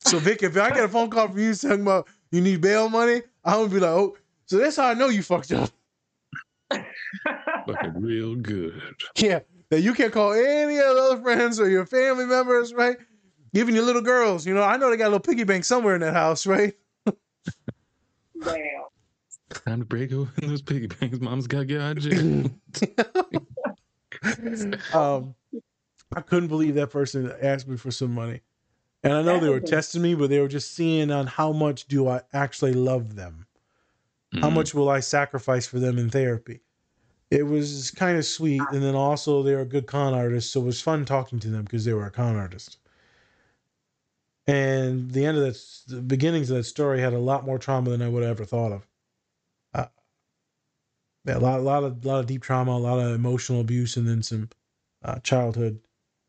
So Vic, if I get a phone call from you talking about you need bail money, I'm gonna be like, oh, so that's how I know you fucked up. fucking real good. Yeah, that you can't call any of the other friends or your family members, right? Even your little girls, you know, I know they got a little piggy bank somewhere in that house, right? Damn. Time to break open those piggy banks. Mom's got to get out of jail. Um, I couldn't believe that person asked me for some money, and I know they were testing me, but they were just seeing on how much do I actually love them. How Mhm. much will I sacrifice for them in therapy? It was kind of sweet, and then also they were good con artists, so it was fun talking to them because they were a con artist. And the end of that, the beginnings of that story had a lot more trauma than I would have ever thought of. Yeah, a lot, a lot of, lot of deep trauma, a lot of emotional abuse, and then some uh, childhood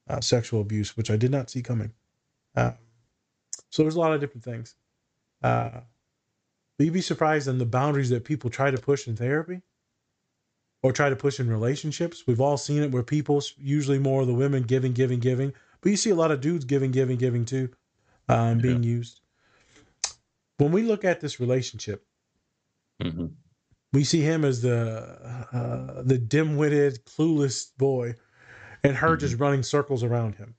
uh, sexual abuse, which I did not see coming. Uh, so there's a lot of different things. Uh, but you'd be surprised on the boundaries that people try to push in therapy or try to push in relationships. We've all seen it where people, usually more of the women, giving, giving, giving, but you see a lot of dudes giving, giving, giving too, um, being used. When we look at this relationship, Mhm. We see him as the uh, the dim-witted, clueless boy, and her just running circles around him.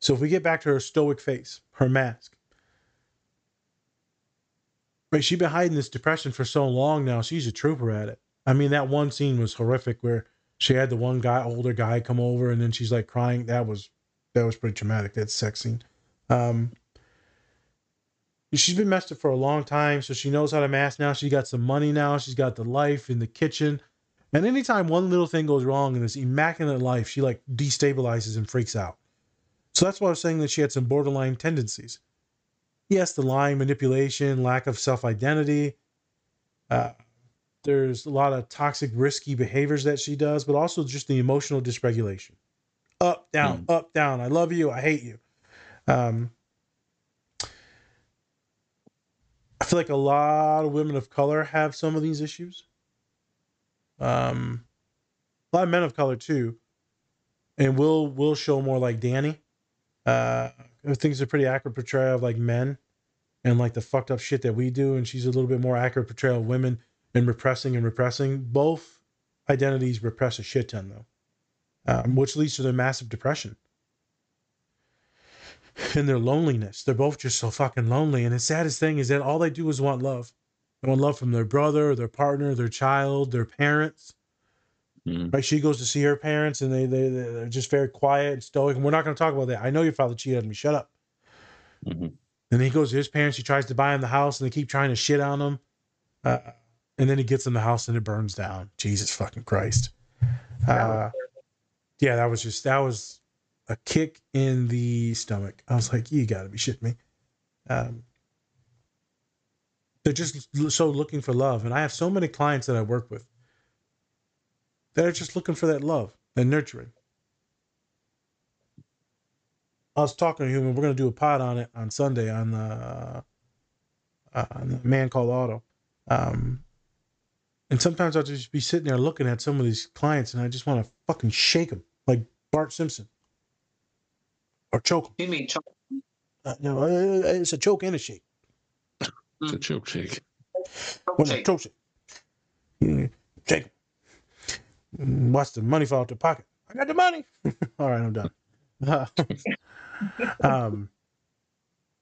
So if we get back to her stoic face, her mask, right? She's been hiding this depression for so long now. She's a trooper at it. I mean, that one scene was horrific where she had the one guy, older guy, come over, and then she's like crying. That was that was pretty traumatic. That sex scene. Um, she's been messed up for a long time, so she knows how to mask now. She got some money now. She's got the life in the kitchen. And anytime one little thing goes wrong in this immaculate life, she like destabilizes and freaks out. So that's why I was saying that she had some borderline tendencies. Yes, the lying, manipulation, lack of self identity. Uh, there's a lot of toxic, risky behaviors that she does, but also just the emotional dysregulation. Up, down, up, down. I love you. I hate you. Um, I feel like a lot of women of color have some of these issues. Um, a lot of men of color too, and will will show more like Danny. Uh, I think it's a pretty accurate portrayal of like men and like the fucked up shit that we do, and she's a little bit more accurate portrayal of women and repressing and repressing. Both identities repress a shit ton though, um, which leads to their massive depression and their loneliness. They're both just so fucking lonely. And the saddest thing is that all they do is want love. They want love from their brother, their partner, their child, their parents. Mm. Right? She goes to see her parents and they, they, they're just very quiet and stoic. And we're not going to talk about that. I know your father cheated on me. Shut up. Mm-hmm. And he goes to his parents. He tries to buy him the house and they keep trying to shit on him. Uh, and then he gets in the house and it burns down. Jesus fucking Christ. Uh, yeah, that was just, that was a kick in the stomach. I was like, you got to be shitting me. Um, they're just so looking for love. And I have so many clients that I work with that are just looking for that love and nurturing. I was talking to him, and we're going to do a pod on it on Sunday on the, uh, on the man called Otto. Um, and sometimes I'll just be sitting there looking at some of these clients, and I just want to fucking shake them like Bart Simpson or choke. You mean choke? Uh, no, uh, it's a choke and a shake. It's a choke shake. Well, no, choke shake. Mm, shake 'em. Watch the money fall out the pocket. I got the money. All right, I'm done. um,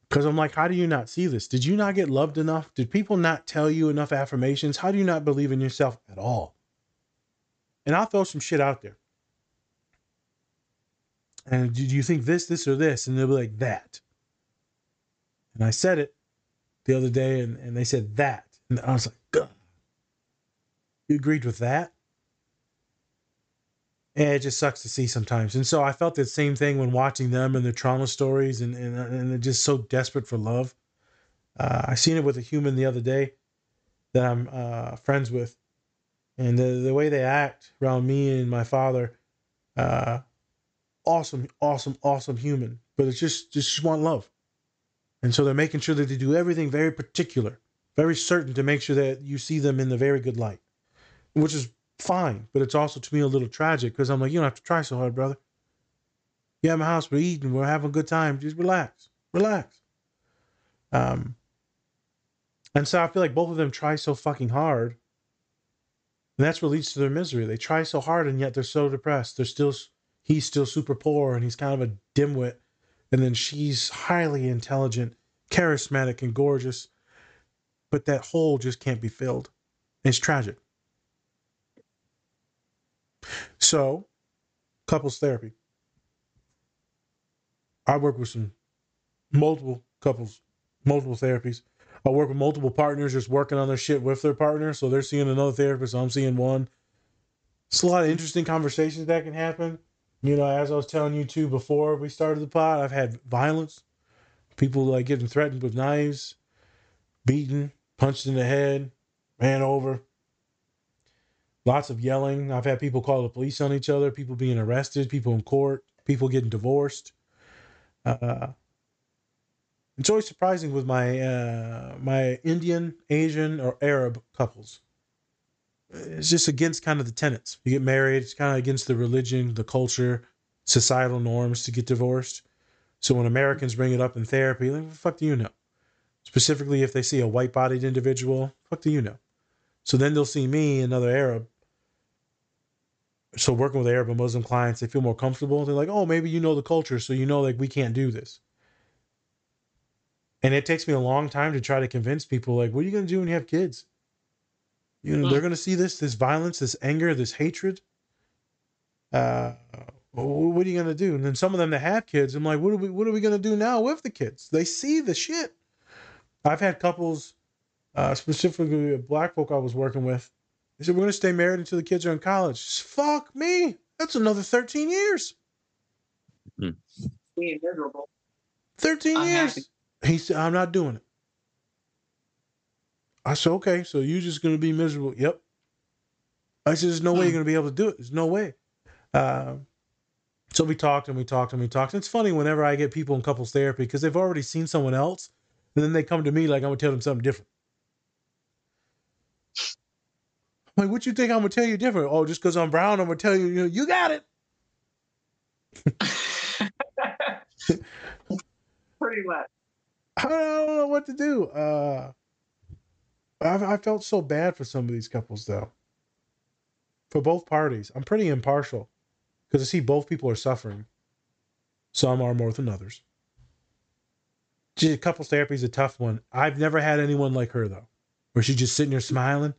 because I'm like, how do you not see this? Did you not get loved enough? Did people not tell you enough affirmations? How do you not believe in yourself at all? And I'll throw some shit out there. And do you think this, this, or this? And they'll be like, that. And I said it the other day, and, and they said that. And I was like, Gah. you agreed with that? And it just sucks to see sometimes. And so I felt the same thing when watching them and their trauma stories, and, and, and they're just so desperate for love. Uh, I seen it with a human the other day that I'm uh, friends with. And the, the way they act around me and my father, uh, awesome, awesome, awesome human. But it's just, just want love. And so they're making sure that they do everything very particular, very certain to make sure that you see them in the very good light, which is fine. But it's also to me a little tragic because I'm like, you don't have to try so hard, brother. You have my house, we're eating, we're having a good time. Just relax, relax. Um, and so I feel like both of them try so fucking hard. And that's what leads to their misery. They try so hard and yet they're so depressed. They're still, he's still super poor and he's kind of a dimwit and then she's highly intelligent, charismatic, and gorgeous. But that hole just can't be filled. It's tragic. So, couples therapy. I work with some multiple couples, multiple therapies. I work with multiple partners just working on their shit with their partner. So they're seeing another therapist, I'm seeing one. It's a lot of interesting conversations that can happen. You know, as I was telling you too before we started the pod, I've had violence, people like getting threatened with knives, beaten, punched in the head, ran over. Lots of yelling. I've had people call the police on each other, people being arrested, people in court, people getting divorced. Uh, it's always surprising with my uh, my Indian, Asian, or Arab couples it's just against kind of the tenets. You get married, it's kind of against the religion, the culture, societal norms to get divorced. So when Americans bring it up in therapy, like, what the fuck do you know? Specifically, if they see a white bodied individual, fuck do you know? So then they'll see me, another Arab. So working with Arab and Muslim clients, they feel more comfortable. They're like, oh, maybe you know the culture, so you know like we can't do this. And it takes me a long time to try to convince people, like, what are you gonna do when you have kids? You know, they're going to see this, this violence, this anger, this hatred. Uh, what are you going to do? And then some of them that have kids, I'm like, what are we, what are we going to do now with the kids? They see the shit. I've had couples, uh, specifically black folk I was working with. They said, we're going to stay married until the kids are in college. Fuck me. That's another 13 years. Hmm. being miserable. 13 I'm years. happy. He said, I'm not doing it. I said, okay, so you're just going to be miserable. Yep. I said, there's no way you're going to be able to do it. There's no way. Um, so we talked and we talked and we talked. And it's funny whenever I get people in couples therapy because they've already seen someone else. And then they come to me like I'm going to tell them something different. I'm like, what you think I'm going to tell you different? Oh, just because I'm brown, I'm going to tell you, you, know, you got it. Pretty much. I don't know what to do. Uh, I've, I felt so bad for some of these couples, though. For both parties, I'm pretty impartial because I see both people are suffering. Some are more than others. Gee, couples therapy is a tough one. I've never had anyone like her though, where she's just sitting there smiling.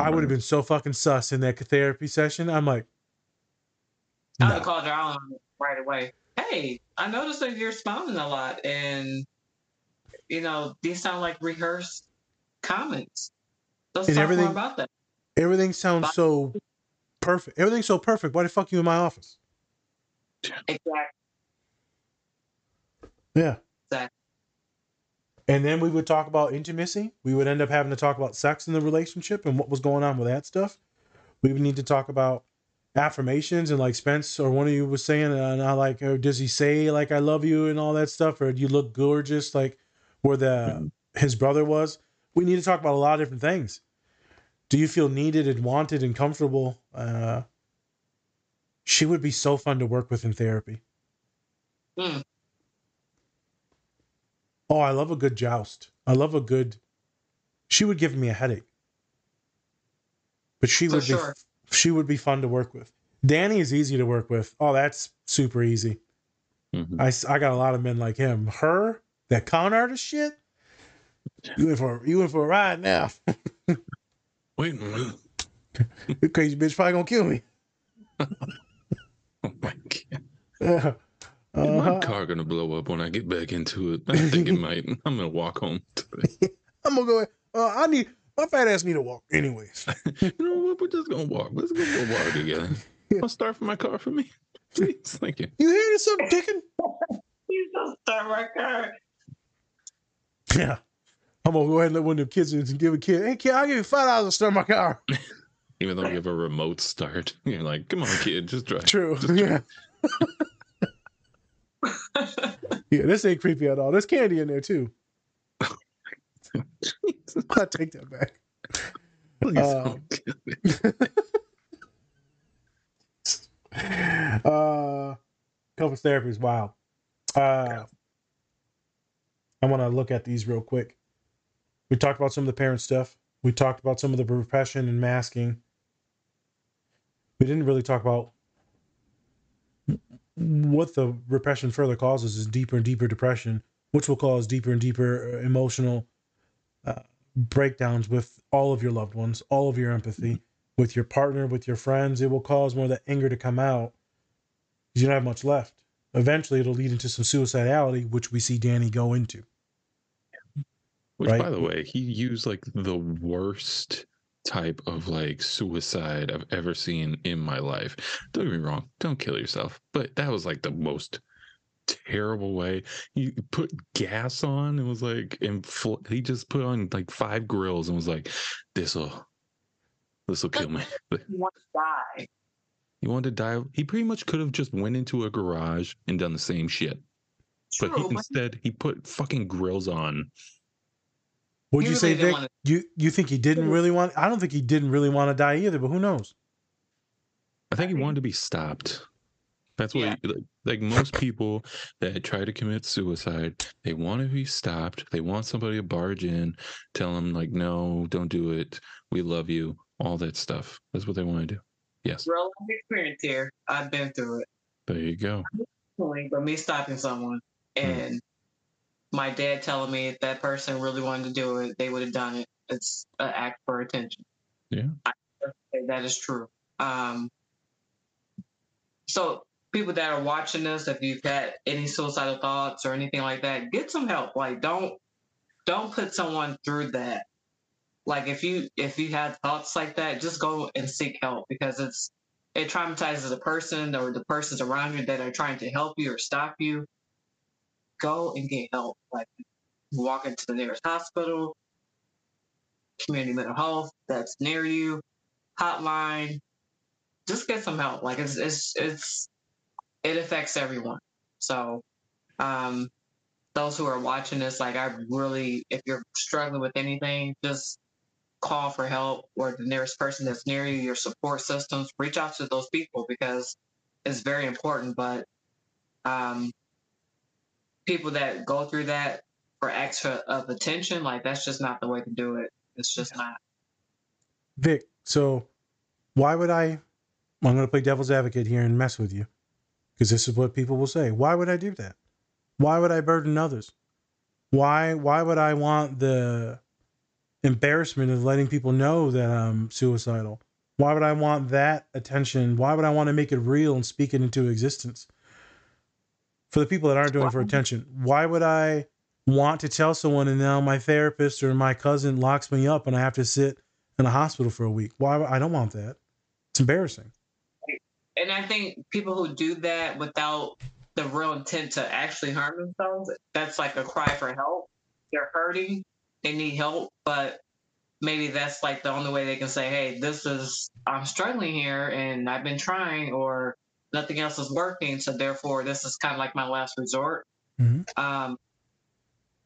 I would have mm. been so fucking sus in that therapy session. I'm like, I no. would call her out right away. Hey, I noticed that you're smiling a lot, and you know these sound like rehearsed comments. Let's And talk everything- more about that. everything sounds so perfect. Everything's so perfect. Why the fuck you in my office? Exactly. Yeah. Exactly. And then we would talk about intimacy. We would end up having to talk about sex in the relationship and what was going on with that stuff. We would need to talk about affirmations and like Spence or one of you was saying, uh, and I like, or does he say like I love you and all that stuff, or do you look gorgeous like where the mm-hmm. his brother was? We need to talk about a lot of different things. Do you feel needed and wanted and comfortable? Uh, she would be so fun to work with in therapy. Mm. Oh, I love a good joust. I love a good. She would give me a headache, but she For would sure. be she would be fun to work with. Danny is easy to work with. Oh, that's super easy. Mhm. I, s- I got a lot of men like him. Her that con artist shit. You in for you in for a ride now. Wait a minute. You crazy bitch probably gonna kill me. Oh my god. Uh, Is my uh-huh. car gonna blow up when I get back into it? I think it might. I'm gonna walk home today. I'm gonna go. Uh, I need my fat ass need to walk anyways. You know what? We're just gonna walk. Let's go for a walk together. I'll start for my car for me. Please, thank you. You hear this, something ticking? You just start my car. Yeah. I'm gonna go ahead and let one of them kids in and give a kid. Hey kid, I'll give you five dollars to start my car. Even though you have a remote start, you're like, come on, kid, just drive. True. Yeah. yeah, this ain't creepy at all. There's candy in there too. I take that back. Please don't kill me. uh couples therapy is wild. Uh I want to look at these real quick. We talked about some of the parent stuff. We talked about some of the repression and masking. We didn't really talk about what the repression further causes is deeper and deeper depression, which will cause deeper and deeper uh, emotional uh, breakdowns with all of your loved ones, all of your empathy, with your partner, with your friends. It will cause more of that anger to come out because you don't have much left. Eventually, it'll lead into some suicidality, which we see Danny go into. Which, right? by the way, he used like the worst type of like suicide I've ever seen in my life. Don't get me wrong, don't kill yourself, but that was like the most terrible way. He put gas on and was like, infl- he just put on like five grills and was like, "This'll, this'll kill me." You want to die. He wanted to die. He pretty much could have just went into a garage and done the same shit, but he, True, but instead he put fucking grills on. Would you really say, didn't Vic? wanna- You you think he didn't really want? I don't think he didn't really want to die either. But who knows? I think he wanted to be stopped. That's what, Yeah. he, like, like most people that try to commit suicide, they want to be stopped. They want somebody to barge in, tell them like, "No, don't do it. We love you." All that stuff. That's what they want to do. Yes, real life experience here. I've been through it. there you go. But me stopping someone hmm. and my dad telling me if that person really wanted to do it, they would have done it. It's an act for attention. Yeah. I that is true. Um, so people that are watching this, if you've had any suicidal thoughts or anything like that, get some help. Like don't don't put someone through that. Like if you if you had thoughts like that, just go and seek help because it's it traumatizes the person or the persons around you that are trying to help you or stop you, go and get help. Like walk into the nearest hospital, community mental health that's near you, hotline. Just get some help. Like it's it's it's it affects everyone. So um those who are watching this, like I really if you're struggling with anything, just call for help or the nearest person that's near you, your support systems, reach out to those people because it's very important. But um people that go through that for extra of attention, like that's just not the way to do it. It's just not. Vic, so why would I? I'm going to play devil's advocate here and mess with you because this is what people will say. Why would I do that? Why would I burden others? Why why would I want the embarrassment of letting people know that I'm suicidal? Why would I want that attention? Why would I want to make it real and speak it into existence? For the people that aren't doing it for attention, why would I want to tell someone and now my therapist or my cousin locks me up and I have to sit in a hospital for a week? Why I don't want that. It's embarrassing. And I think people who do that without the real intent to actually harm themselves, that's like a cry for help. They're hurting, they need help, but maybe that's like the only way they can say, hey, this is, I'm struggling here and I've been trying, or nothing else is working. So therefore, this is kind of like my last resort. Mm-hmm. Um,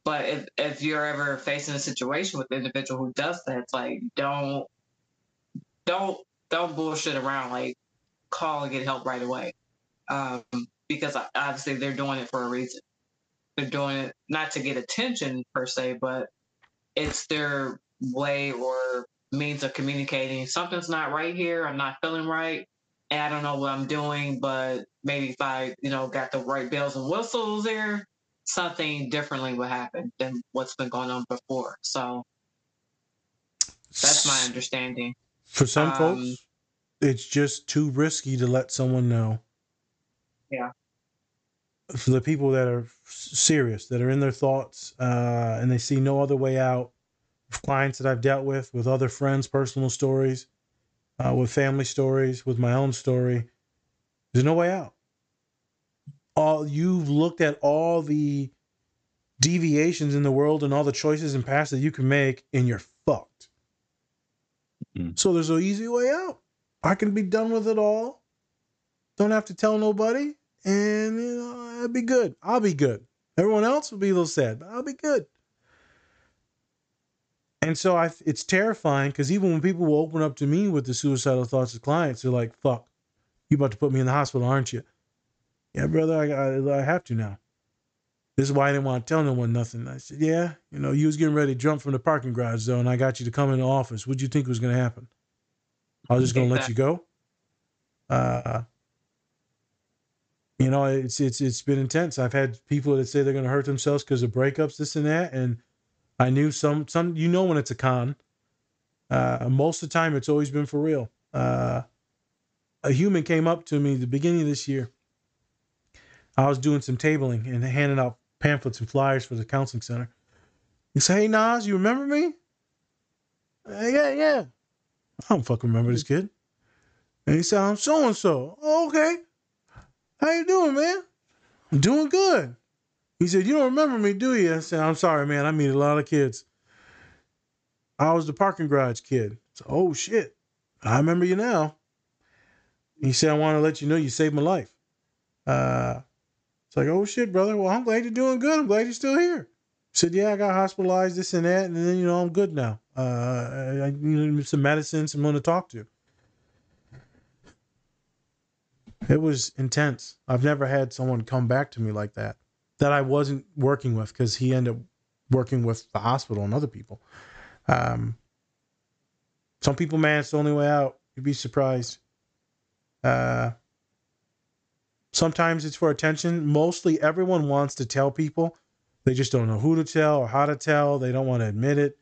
but if, if you're ever facing a situation with an individual who does that, it's like, don't, don't, don't bullshit around. Like, call and get help right away. Um, because obviously they're doing it for a reason. They're doing it not to get attention per se, but it's their way or means of communicating. Something's not right here. I'm not feeling right. I don't know what I'm doing, but maybe if I, you know, got the right bells and whistles there, something differently would happen than what's been going on before. So that's my understanding. For some Um, folks, it's just too risky to let someone know. Yeah. For the people that are serious, that are in their thoughts, uh, and they see no other way out, clients that I've dealt with, with other friends, personal stories, uh, with family stories, with my own story, there's no way out. All you've looked at all the deviations in the world and all the choices and paths that you can make, and you're fucked. Mm. So there's no easy way out. I can be done with it all. Don't have to tell nobody, and you know, I'll be good. I'll be good. Everyone else will be a little sad, but I'll be good. And so I, it's terrifying because even when people will open up to me with the suicidal thoughts as clients, they're like, "Fuck, you about to put me in the hospital, aren't you?" Yeah, brother, I, I, I have to now. This is why I didn't want to tell no one nothing. I said, "Yeah, you know, you was getting ready to jump from the parking garage though, and I got you to come in the office. What'd you think was going to happen? I was just going to let you go." Uh, you know, it's it's it's been intense. I've had people that say they're going to hurt themselves because of breakups, this and that, and I knew some some you know when it's a con. Uh, most of the time, it's always been for real. Uh, a human came up to me the beginning of this year. I was doing some tabling and handing out pamphlets and flyers for the counseling center. He said, "Hey Nas, you remember me?" "Uh, yeah, yeah. I don't fucking remember this kid. And he said, "I'm so and so." Okay. How you doing, man? I'm doing good. He said, You don't remember me, do you? I said, I'm sorry, man. I meet a lot of kids. I was the parking garage kid. So, oh shit. I remember you now. He said, I want to let you know you saved my life. Uh it's like, oh shit, brother. Well, I'm glad you're doing good. I'm glad you're still here. He said, Yeah, I got hospitalized, this and that, and then you know, I'm good now. Uh I, I need some medicine, someone to talk to. It was intense. I've never had someone come back to me like that that I wasn't working with because he ended up working with the hospital and other people. Um, some people, man, it's the only way out. You'd be surprised. Uh, sometimes it's for attention. Mostly everyone wants to tell people. They just don't know who to tell or how to tell. They don't want to admit it.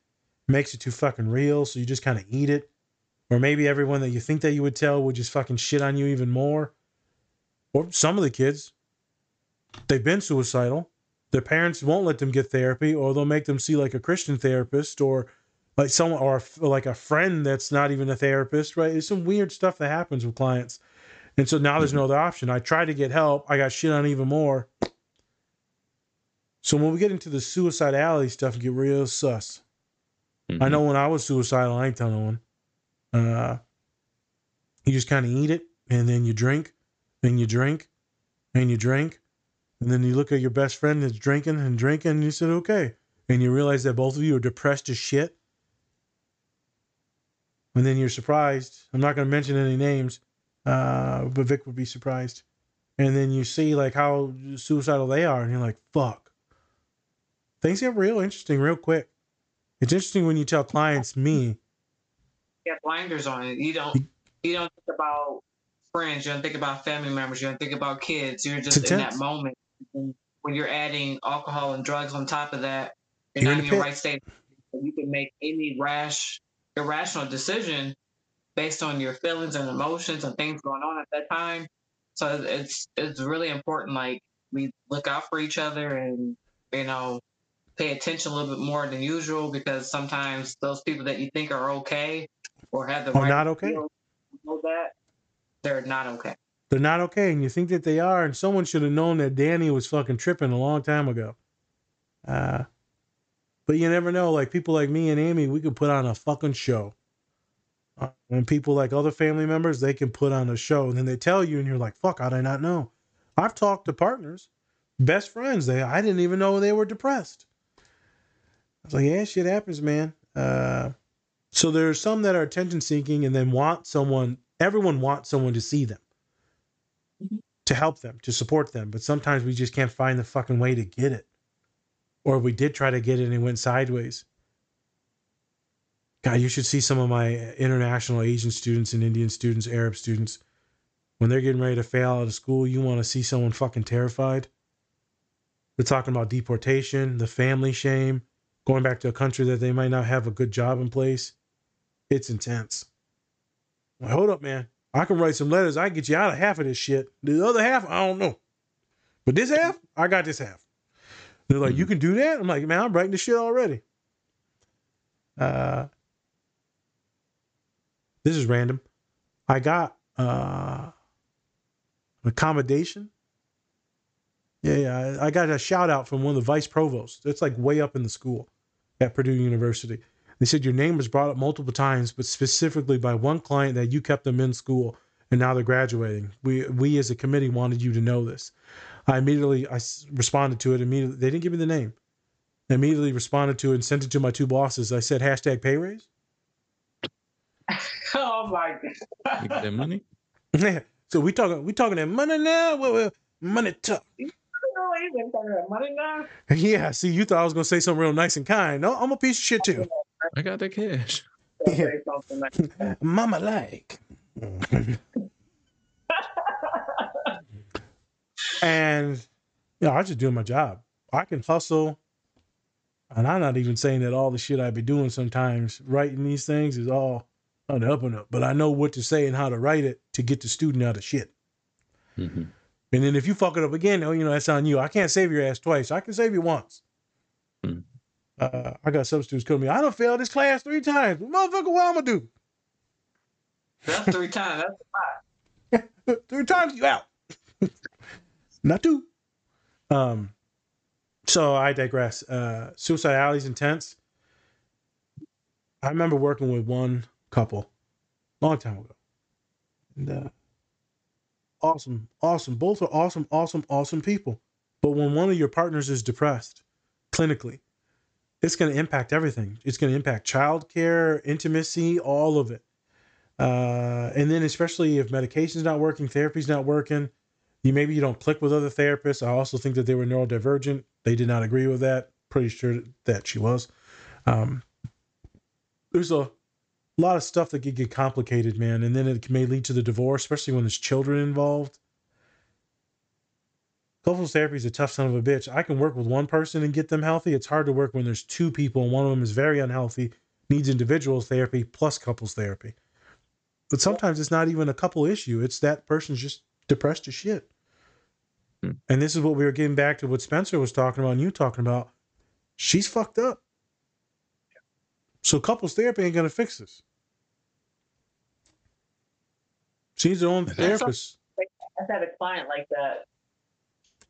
Makes it too fucking real. So you just kind of eat it. Or maybe everyone that you think that you would tell would just fucking shit on you even more. Or some of the kids, they've been suicidal. Their parents won't let them get therapy, or they'll make them see like a Christian therapist, or like someone, or like a friend that's not even a therapist. Right? There's some weird stuff that happens with clients, And so now there's no other option. I tried to get help. I got shit on even more. So when we get into the suicidality stuff, get real sus. Mm-hmm. I know when I was suicidal, I ain't telling no one. Uh, you just kind of eat it, and then you drink, and you drink, and you drink, and then you look at your best friend that's drinking and drinking, and you said, okay. And you realize that both of you are depressed as shit. And then you're surprised. I'm not going to mention any names, uh, but Vic would be surprised. And then you see like how suicidal they are, and you're like, fuck. Things get real interesting real quick. It's interesting when you tell clients, me, You have blinders on it. You don't. You don't think about friends. You don't think about family members. You don't think about kids. You're just in that moment. When you're adding alcohol and drugs on top of that, you're, You're not in your pit. right state. You can make any rash, irrational decision based on your feelings and emotions and things going on at that time. So it's it's really important. Like we look out for each other and you know pay attention a little bit more than usual because sometimes those people that you think are okay or have the Are right not okay. know that they're not okay. They're not okay, and you think that they are, and someone should have known that Danny was fucking tripping a long time ago. Uh, but you never know. Like people like me and Amy, we could put on a fucking show. Uh, and people like other family members, they can put on a show, and then they tell you, and you're like, "Fuck, how did I not know?" I've talked to partners, best friends. They, I didn't even know they were depressed. I was like, "Yeah, shit happens, man." Uh, so there's some that are attention seeking and then want someone. Everyone wants someone to see them to help them, to support them. But sometimes we just can't find the fucking way to get it. Or we did try to get it and it went sideways. God, you should see some of my international Asian students and Indian students, Arab students. When they're getting ready to fail out of school, you want to see someone fucking terrified. They're talking about deportation, the family shame, going back to a country that they might not have a good job in place. It's intense. Well, hold up, man. I can write some letters. I can get you out of half of this shit. The other half, I don't know. But this half, I got this half. They're like, you can do that? I'm like, man, I'm writing this shit already. Uh, this is random. I got uh, accommodation. Yeah, yeah. I I got a shout out from one of the vice provosts. That's like way up in the school at Purdue University. They said your name was brought up multiple times, but specifically by one client that you kept them in school and now they're graduating. We we as a committee wanted you to know this. I immediately I responded to it immediately. They didn't give me the name. I immediately responded to it and sent it to my two bosses. I said hashtag pay raise. Oh my You get that money? Yeah. So we talking we talking that money now. Well, well, money talk. god! You talking about money now? Yeah. See, you thought I was gonna say something real nice and kind. No, I'm a piece of shit too. I got the cash. Don't say something like that. Mama like. and yeah, I just doing my job. I can hustle. And I'm not even saying that all the shit I be doing sometimes writing these things is all on the up and up, but I know what to say and how to write it to get the student out of shit. Mm-hmm. And then if you fuck it up again, oh, you know, that's on you. I can't save your ass twice. I can save you once. Hmm. Uh, I got some students come to. I don't fail this class three times. Motherfucker, what I'm gonna do? That's three times. That's three times you out. Not two. Um, so I digress. Uh, suicidality is intense. I remember working with one couple, long time ago, and uh, awesome, awesome. Both are awesome, awesome, awesome people. But when one of your partners is depressed, clinically, it's going to impact everything. It's going to impact childcare, intimacy, all of it. Uh, and then especially if medication's not working, therapy's not working, you maybe you don't click with other therapists. I also think that they were neurodivergent. They did not agree with that. Pretty sure that she was. Um, there's a lot of stuff that could get complicated, man, and then it may lead to the divorce, especially when there's children involved. Couples therapy is a tough son of a bitch. I can work with one person and get them healthy. It's hard to work when there's two people and one of them is very unhealthy, needs individual therapy plus couples therapy. But sometimes it's not even a couple issue. It's that person's just depressed as shit. Hmm. And this is what we were getting back to what Spencer was talking about and you talking about. She's fucked up. So couples therapy ain't gonna fix this. She needs her own therapist I've had a client like that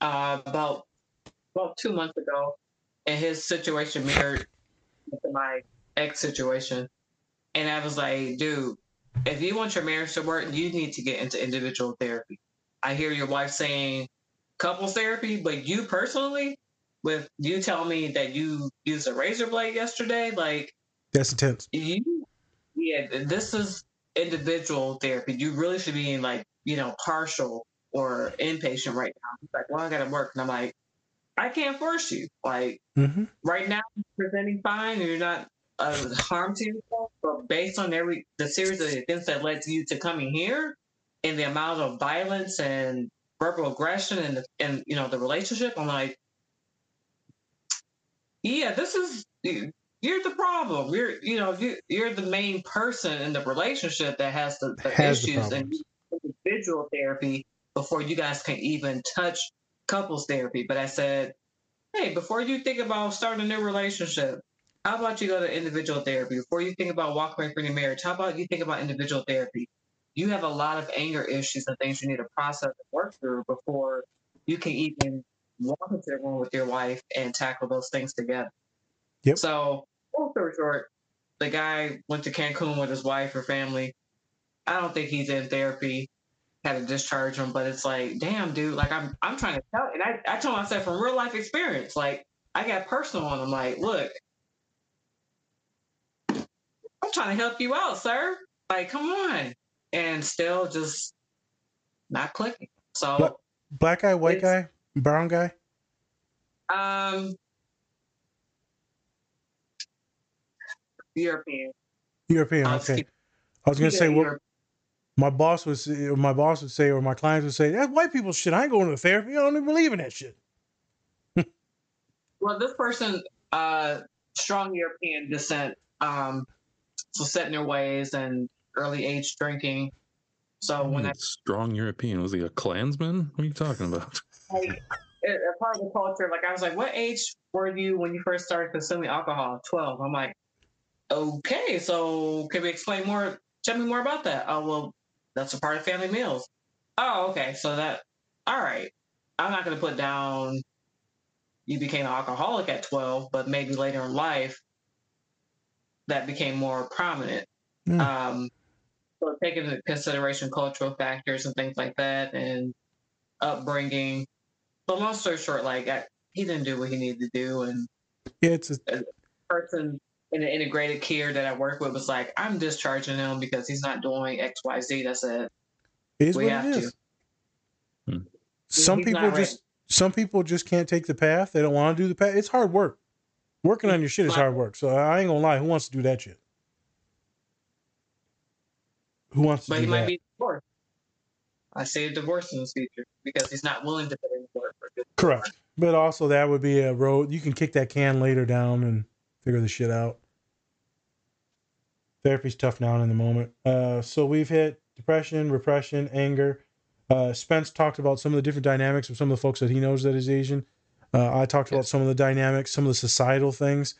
uh, about about two months ago, and his situation mirrored my ex situation. And I was like, dude, if you want your marriage to work, you need to get into individual therapy. I hear your wife saying couples therapy, but you personally, with you telling me that you used a razor blade yesterday, like that's intense. You, yeah, this is individual therapy. You really should be in like you know partial or inpatient right now. He's like, well, I got to work, and I'm like, I can't force you. Like mm-hmm. right now, you're presenting fine, and you're not uh, harm to yourself. But based on every the series of events that led you to coming here, and the amount of violence and verbal aggression and the, and you know the relationship, I'm like, yeah, this is you're the problem. You're you know you, you're the main person in the relationship that has the, the has issues the and individual therapy before you guys can even touch couples therapy. But I said, hey, before you think about starting a new relationship, how about you go to individual therapy? Before you think about walking away from your marriage, how about you think about individual therapy? You have a lot of anger issues and things you need to process and work through before you can even walk into the room with your wife and tackle those things together. Yep. So, long story short, the guy went to Cancun with his wife or family. I don't think he's in therapy had to discharge him, but it's like, damn, dude, like I'm I'm trying to tell and I, I told myself from real life experience, like I got personal on him, like, look, I'm trying to help you out, sir. Like, come on. And still just not clicking. So black, black guy, white guy, brown guy? Um European. European, okay. I was gonna say what my boss was my boss would say or my clients would say that's white people shit. I ain't going to therapy. I don't even believe in that shit. Well this person uh strong european descent um so set in their ways and early age drinking. So when that, strong european. Was he a klansman? What are you talking about? Like a part of the culture like i was like what age were you when you first started consuming alcohol? 12 i'm like okay so can we explain more? Tell me more about that. Oh well that's a part of family meals. Oh, okay. So that, all right. I'm not going to put down you became an alcoholic at 12, but maybe later in life that became more prominent. Mm. Um, so taking into consideration cultural factors and things like that and upbringing. But long story short, like I, he didn't do what he needed to do. And yeah, it's a, a person in the integrated care that I work with was like, I'm discharging him because he's not doing X, Y, Z. That's it. It is we what it is. Hmm. Some he's people just some people just can't take the path. They don't want to do the path. It's hard work. Working on your shit is hard work. So I ain't gonna lie. Who wants to do that shit? Who wants to but do he that? might be divorced. I say a divorce in this future because he's not willing to put in work. Correct. But also that would be a road you can kick that can later down and figure the shit out therapy's tough now and in the moment. Uh, so we've hit depression, repression, anger. Uh, Spence talked about some of the different dynamics of some of the folks that he knows that is Asian. Uh, I talked about some of the dynamics, some of the societal things.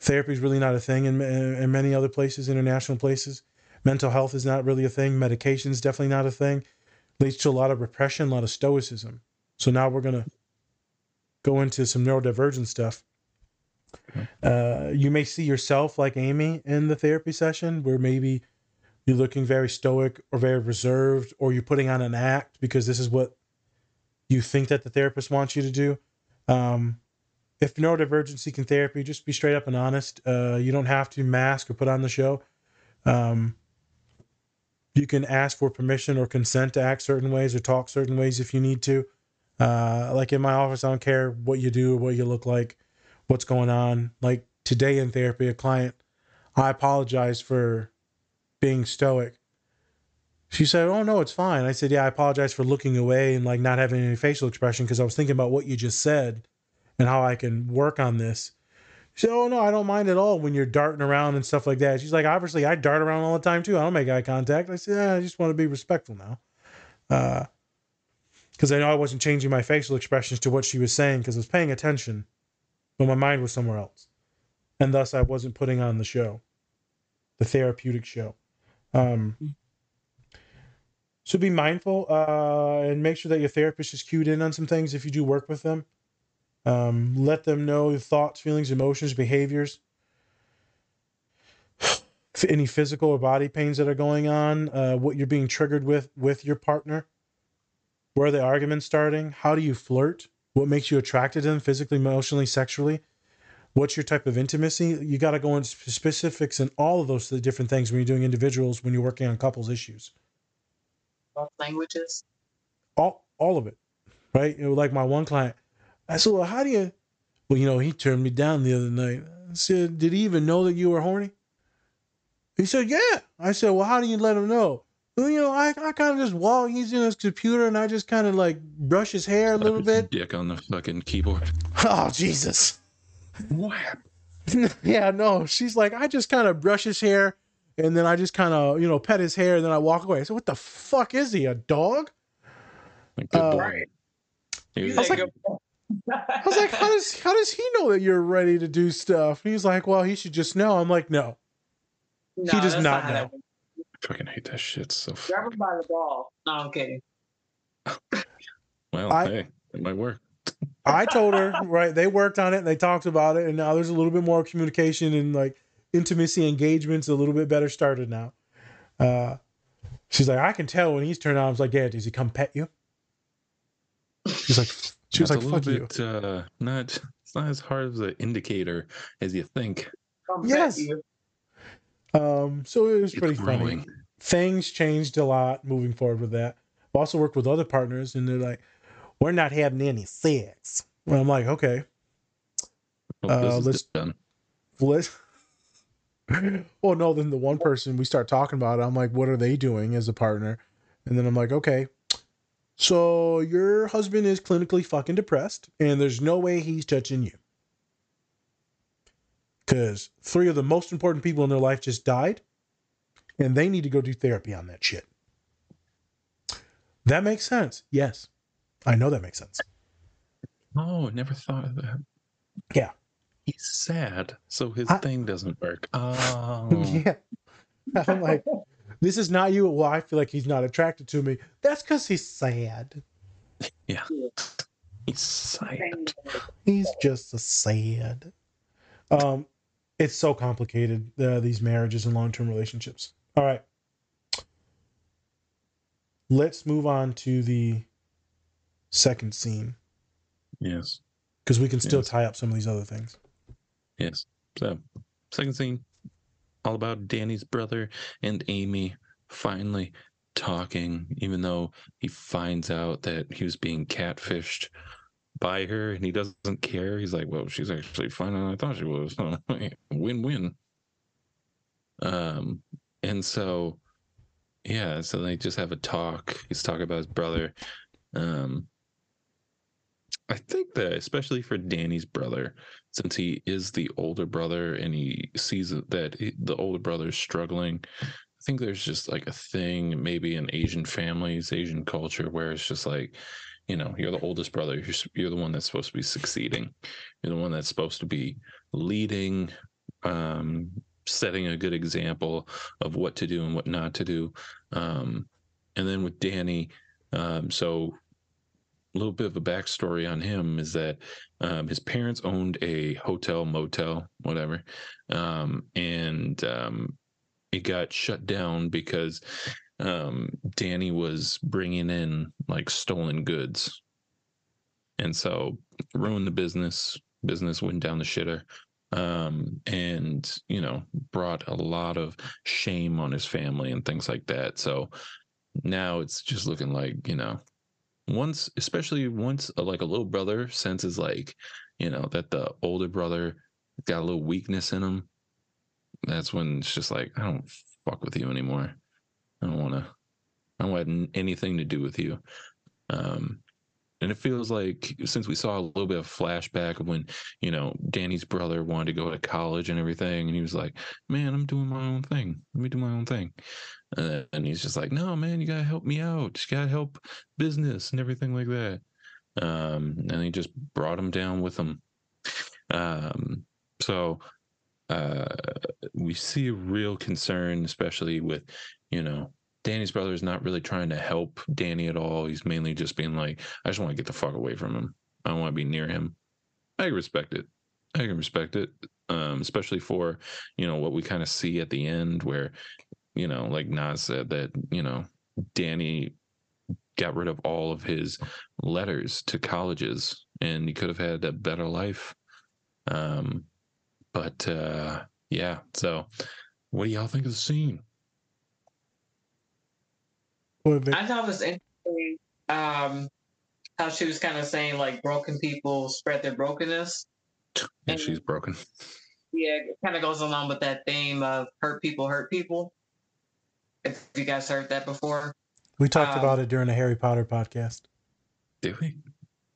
Therapy is really not a thing in, in many other places, international places. Mental health is not really a thing. Medication is definitely not a thing. Leads to a lot of repression, a lot of stoicism. So now we're gonna go into some neurodivergent stuff. Uh, you may see yourself like Amy in the therapy session, where maybe you're looking very stoic or very reserved, or you're putting on an act because this is what you think that the therapist wants you to do. Um, if neurodivergent seeking therapy, just be straight up and honest. Uh, you don't have to mask or put on the show. Um, you can ask for permission or consent to act certain ways or talk certain ways if you need to. Uh, like in my office, I don't care what you do or what you look like what's going on. Like today in therapy, a client, I apologize for being stoic. She said, "Oh no, it's fine." I said, "Yeah, I apologize for looking away and like not having any facial expression because I was thinking about what you just said and how I can work on this." She said, "Oh no, I don't mind at all when you're darting around and stuff like that." She's like, "Obviously, I dart around all the time too. I don't make eye contact." I said, yeah, "I just want to be respectful now." because uh, I know I wasn't changing my facial expressions to what she was saying because I was paying attention but my mind was somewhere else. And thus I wasn't putting on the show, the therapeutic show. Um, So be mindful uh, and make sure that your therapist is cued in on some things if you do work with them. Um, let them know your thoughts, feelings, emotions, behaviors. Any physical or body pains that are going on, uh, what you're being triggered with with your partner. Where are the arguments starting? How do you flirt? What makes you attracted to them physically, emotionally, sexually? What's your type of intimacy? You got to go into specifics and all of those different things when you're doing individuals, when you're working on couples issues. Both languages. All all of it, right? You know, like my one client, I said, "Well, how do you?" Well, you know, he turned me down the other night. I said, "Did he even know that you were horny?" He said, "Yeah." I said, "Well, how do you let him know?" Well, you know, I, I kind of just walk. He's in his computer, and I just kind of like brush his hair a little bit. Dick on the fucking keyboard. Oh Jesus! What? yeah, no. She's like, I just kind of brush his hair, and then I just kind of you know pet his hair, and then I walk away. I said, "What the fuck is he? A dog?" Like, good Uh, boy. He was I was like, I was like, how does how does he know that you're ready to do stuff? And he's like, well, he should just know. I'm like, no, No, he does that's not how that know. Works. I fucking hate that shit so. Grab him by the ball. No, I'm kidding. well, I- hey, it might work. I told her, right? They worked on it and they talked about it, and now there's a little bit more communication and like intimacy engagements a little bit better started now. Uh, she's like, I can tell when he's turned on. I was like, yeah, does he come pet you? She's like, she was like, a fuck little you. bit, uh, not. It's not as hard of an indicator as you think. Come Yes. Um, so it was It's pretty funny. things changed a lot moving forward with that. I've also worked with other partners, and they're like, "We're not having any sex." And I'm like, "Okay, Well, Uh, let's- done. let's." well, no. Then the one person we start talking about, it, I'm like, "What are they doing as a partner?" And then I'm like, "Okay." So your husband is clinically fucking depressed, and there's no way he's touching you. Because three of the most important people in their life just died, and they need to go do therapy on that shit. That makes sense. Yes. I know that makes sense. Oh, never thought of that. Yeah. He's sad, so his I- thing doesn't work. Oh, Yeah. I'm like, this is not you. Well, I feel like he's not attracted to me. That's because he's sad. yeah. He's sad. He's just a sad. Um, it's so complicated, uh, these marriages and long term relationships. All right. Let's move on to the second scene Yes, because we can still Yes. tie up some of these other things. yes. So, second scene, all about Danny's brother and Amy finally talking, even though he finds out that he was being catfished by her and he doesn't care. He's like, well, she's actually finer than I thought she was. win win. Um, and so, yeah, so they just have a talk. He's talking about his brother. Um, I think that especially for Danny's brother, since he is the older brother and he sees that he, the older brother is struggling, think there's just like a thing maybe in Asian families, Asian culture, where it's just like, you know, you're the oldest brother, you're, you're the one that's supposed to be succeeding, you're the one that's supposed to be leading, um, setting a good example of what to do and what not to do. Um, and then with Danny, um, so a little bit of a backstory on him is that um, his parents owned a hotel, motel, whatever, um, and um, it got shut down because um, Danny was bringing in like stolen goods, and so ruined the business. Business went down the shitter, um, and you know brought a lot of shame on his family and things like that. So now it's just looking like you know once especially once uh, like a little brother senses like you know that the older brother got a little weakness in him that's when it's just like i don't fuck with you anymore. I don't want to i don't want anything to do with you. Um and it feels like since we saw a little bit of flashback of when you know danny's brother wanted to go to college and everything and he was like man i'm doing my own thing. Let me do my own thing. Uh, and he's just like no man you gotta help me out. You gotta help business and everything like that. Um, and he just brought him down with him. Um, so uh, we see a real concern, especially with, you know, Danny's brother is not really trying to help Danny at all. He's mainly just being like, I just want to get the fuck away from him. I don't want to be near him. I respect it. I can respect it, um, especially for you know what we kind of see at the end, where you know, like Nas said that you know Danny got rid of all of his letters to colleges, and he could have had a better life. Um, but uh, yeah, so what do y'all think of the scene? I thought it was interesting um, how she was kind of saying like broken people spread their brokenness. Yeah, and, she's broken. Yeah, it kind of goes along with that theme of hurt people hurt people. If you guys heard that before. We talked um, about it during the Harry Potter podcast. Did we?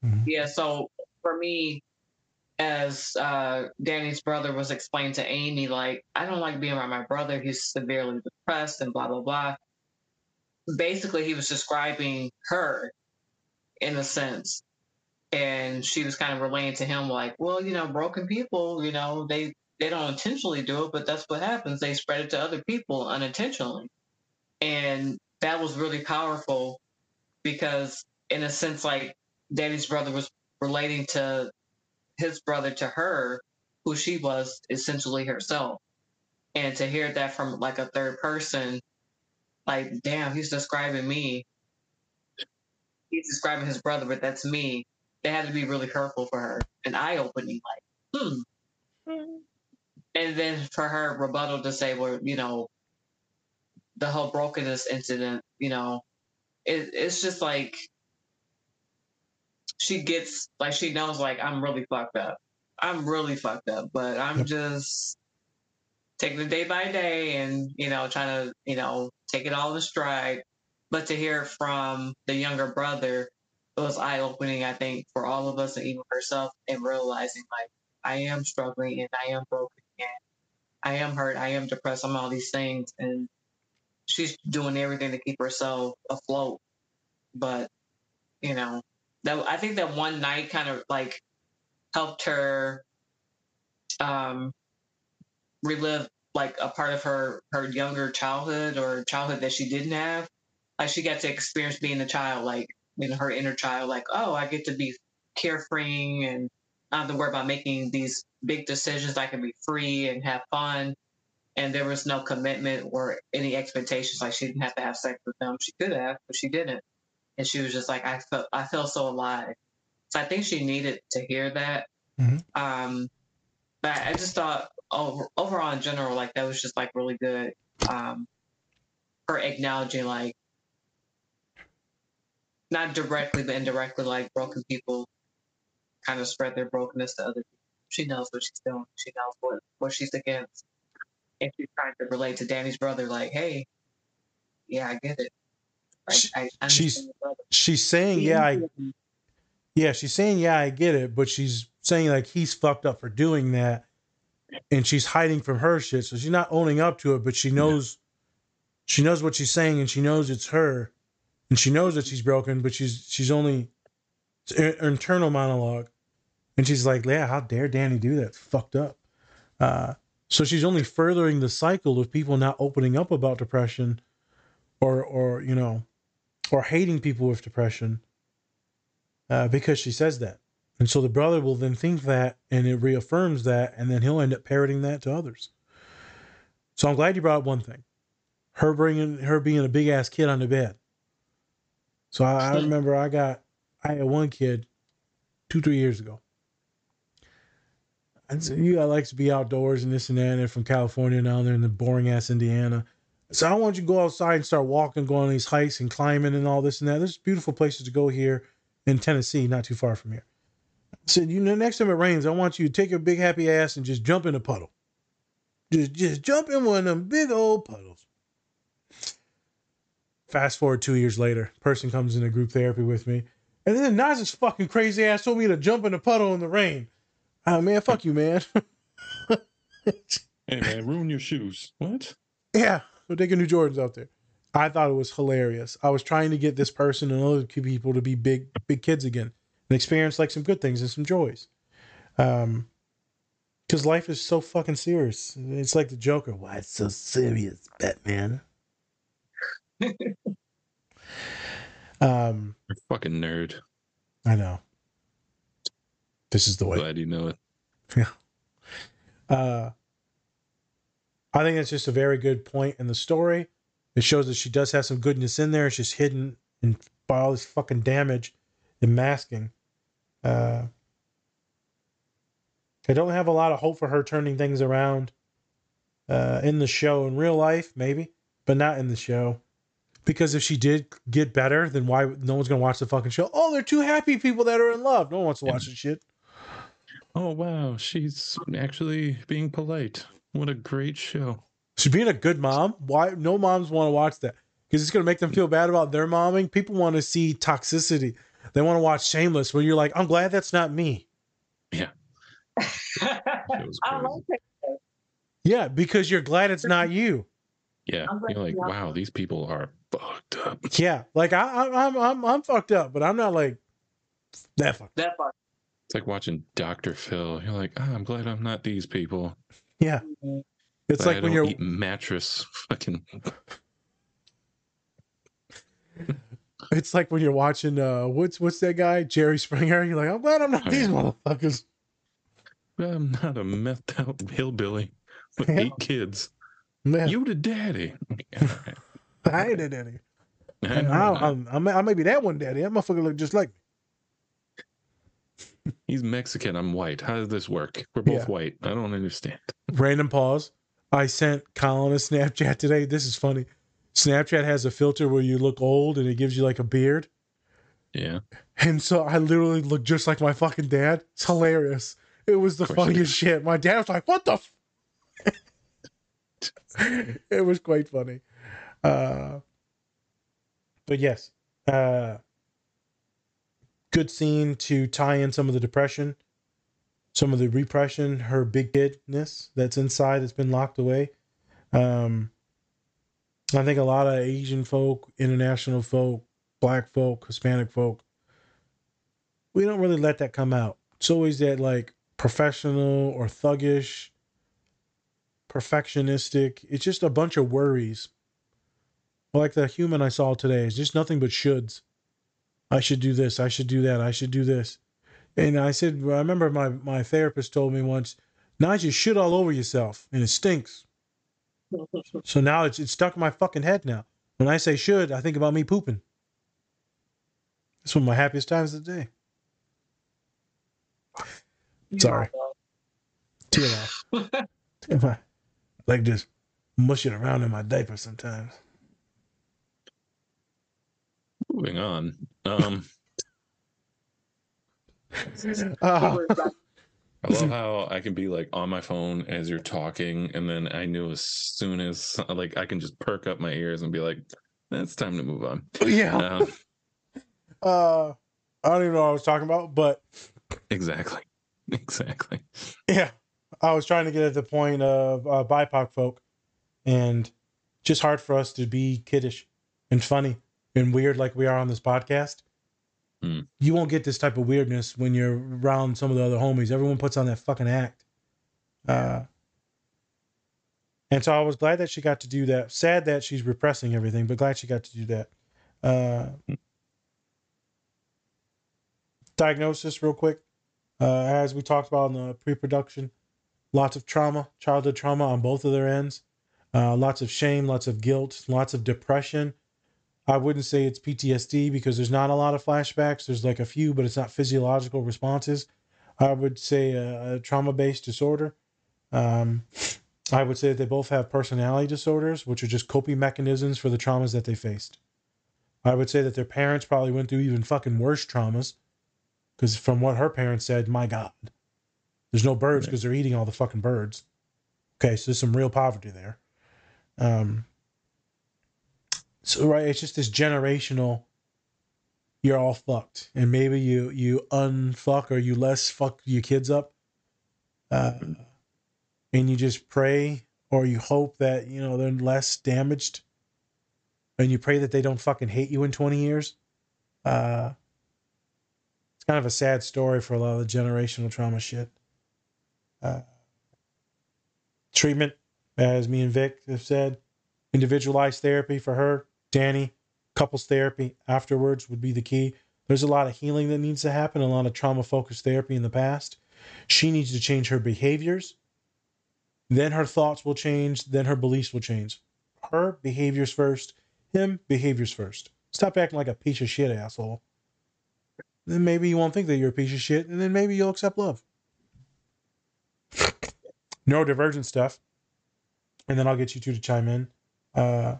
Mm-hmm. Yeah, so for me, as uh, Danny's brother was explained to Amy, like, I don't like being around my brother. He's severely depressed and blah, blah, blah. Basically he was describing her in a sense. And she was kind of relaying to him like well you know broken people you know they they don't intentionally do it but that's what happens. They spread it to other people unintentionally. And that was really powerful because in a sense like Danny's brother was relating to his brother to her who she was essentially herself and to hear that from like a third person like, damn, he's describing me. He's describing his brother, but that's me. That had to be really hurtful for her, and eye opening. Like, hmm. And then for her rebuttal to say, well, you know, the whole brokenness incident, you know, it, it's just like she gets like she knows like I'm really fucked up. I'm really fucked up, but I'm yep. just taking it day by day and you know trying to you know take it all in stride. But to hear from the younger brother, it was eye opening, I think, for all of us and even herself, and realizing like I am struggling and I am broken and I am hurt, I am depressed, I'm all these things, and she's doing everything to keep herself afloat. But you know, that I think that one night kind of like helped her um relive like a part of her her younger childhood or childhood that she didn't have. Like she got to experience being a child, like you know, her inner child, like, oh, I get to be carefree and I don't have to worry about making these big decisions. I can be free and have fun. And there was no commitment or any expectations. Like she didn't have to have sex with them. She could have, but she didn't. And she was just like, I felt I felt so alive. So I think she needed to hear that. Mm-hmm. Um, but I just thought over, overall in general, like that was just like really good. Um, for acknowledging like not directly but indirectly, like broken people kind of spread their brokenness to other people. She knows what she's doing. She knows what what she's against, and she's trying to relate to Danny's brother. Like, hey, yeah, I get it. I, I she's she's saying, yeah, I, yeah, she's saying, yeah, I get it, but she's saying like he's fucked up for doing that, and she's hiding from her shit. So she's not owning up to it, but she knows yeah. she knows what she's saying and she knows it's her. And she knows that she's broken, but she's she's only internal monologue. And she's like, Yeah, how dare Danny do that? It's fucked up. Uh, so she's only furthering the cycle of people not opening up about depression or or you know or hating people with depression uh, because she says that and so the brother will then think that and it reaffirms that, and then he'll end up parroting that to others. So I'm glad you brought up one thing her bringing her being a big ass kid on the bed. So I, I remember I got, I had one kid two, three years ago. And so you I like to be outdoors and this and that. And they're from California now. They're in the boring ass Indiana. So I want you to go outside and start walking, going on these hikes and climbing and all this and that. There's beautiful places to go here in Tennessee, not too far from here said, you know, next time it rains, I want you to take your big happy ass and just jump in a puddle. Just just jump in one of them big old puddles. Fast forward two years later, person comes into group therapy with me. And then Nas's fucking crazy ass told me to jump in a puddle in the rain. Oh man, fuck you, man. hey man, ruin your shoes. What? Yeah, go take a new Jordans out there. I thought it was hilarious. I was trying to get this person and other people to be big, big kids again and experience like some good things and some joys. Um, because life is so fucking serious. It's like the Joker. Why it's so serious, Batman? Um, You're a fucking nerd. I know. This is the way. Glad you know it. Yeah. Uh, I think that's just a very good point in the story. It shows that she does have some goodness in there. It's just hidden in by all this fucking damage and masking. Uh, I don't have a lot of hope for her turning things around uh, in the show. In real life, maybe, but not in the show. Because if she did get better, then why no one's gonna watch the fucking show? Oh, they're two happy people that are in love. No one wants to watch this shit. Oh wow, she's actually being polite. What a great show. She's being a good mom. Why no moms want to watch that? Because it's gonna make them feel bad about their momming. People want to see toxicity. They want to watch Shameless, where you're like, I'm glad that's not me. Yeah. It was I crazy. like it. Yeah, because you're glad it's not you. Yeah. You're like, wow, these people are fucked up. Yeah, like I, I, I'm, I'm, I'm fucked up, but I'm not like that fucked. That part. It's like watching Dr. Phil. You're like, ah, I'm glad I'm not these people. Yeah, it's Glad like I when don't you're eat mattress fucking It's like when you're watching uh what's what's that guy Jerry Springer. You're like, I'm glad I'm not Oh, these yeah. motherfuckers. I'm not a methed out hillbilly with Yeah. eight kids. Man, You the daddy. I ain't that daddy. I I, I, I, I, may, I may be that one daddy. That motherfucker look just like me. He's Mexican. I'm white. How does this work? We're both Yeah. white. I don't understand. Random pause. I sent Colin a Snapchat today. This is funny. Snapchat has a filter where you look old and it gives you like a beard. Yeah. And so I literally look just like my fucking dad. It's hilarious. It was the Of course you funniest shit. My dad was like, "What the?" F-? it was quite funny. Uh, but yes, uh, good scene to tie in some of the depression, some of the repression, her big kidness that's inside that's been locked away. Um, I think a lot of Asian folk, international folk, black folk, Hispanic folk, we don't really let that come out. It's always that like professional or thuggish, perfectionistic. It's just a bunch of worries. Like the human I saw today is just nothing but shoulds. I should do this. I should do that. I should do this. And I said, I remember my, my therapist told me once, now you shit all over yourself and it stinks. So now it's, it's stuck in my fucking head now. When I say should, I think about me pooping. It's one of my happiest times of the day. Sorry. Tear off. My- like just mushing around in my diaper sometimes. Moving on. Um, Ah, I love how I can be like on my phone as you're talking, and then I knew as soon as like I can just perk up my ears and be like, "It's time to move on." yeah. Um, Uh, I don't even know what I was talking about, but exactly, exactly. yeah, I was trying to get at the point of uh, BIPOC folk, and just hard for us to be kiddish and funny and weird like we are on this podcast. Hmm. You won't get this type of weirdness when you're around some of the other homies. Everyone puts on that fucking act. Uh, and so I was glad that she got to do that. Sad that she's repressing everything, but glad she got to do that. Uh, diagnosis, real quick. Uh, as we talked about in the pre-production, lots of trauma, childhood trauma on both of their ends. Uh, lots of shame, lots of guilt, lots of depression. I wouldn't say it's PTSD because there's not a lot of flashbacks. There's like a few, but it's not physiological responses. I would say a, a trauma-based disorder. Um, I would say that they both have personality disorders, which are just coping mechanisms for the traumas that they faced. I would say that their parents probably went through even fucking worse traumas. Because from what her parents said, my God, there's no birds because they're eating all the fucking birds. Okay, so there's some real poverty there. Um, so right, it's just this generational. You're all fucked, and maybe you you unfuck or you less fuck your kids up, uh, and you just pray or you hope that you know they're less damaged, and you pray that they don't fucking hate you in 20 years. Uh, it's kind of a sad story for a lot of the generational trauma shit. Uh, treatment, as me and Vic have said, individualized therapy for her. Danny, couples therapy afterwards would be the key. There's a lot of healing that needs to happen, a lot of trauma focused therapy in the past. She needs to change her behaviors. Then her thoughts will change. Then her beliefs will change. Her behaviors first. Him behaviors first. Stop acting like a piece of shit, asshole. Then maybe you won't think that you're a piece of shit, and then maybe you'll accept love. Neurodivergent stuff. And then I'll get you two to chime in. Uh,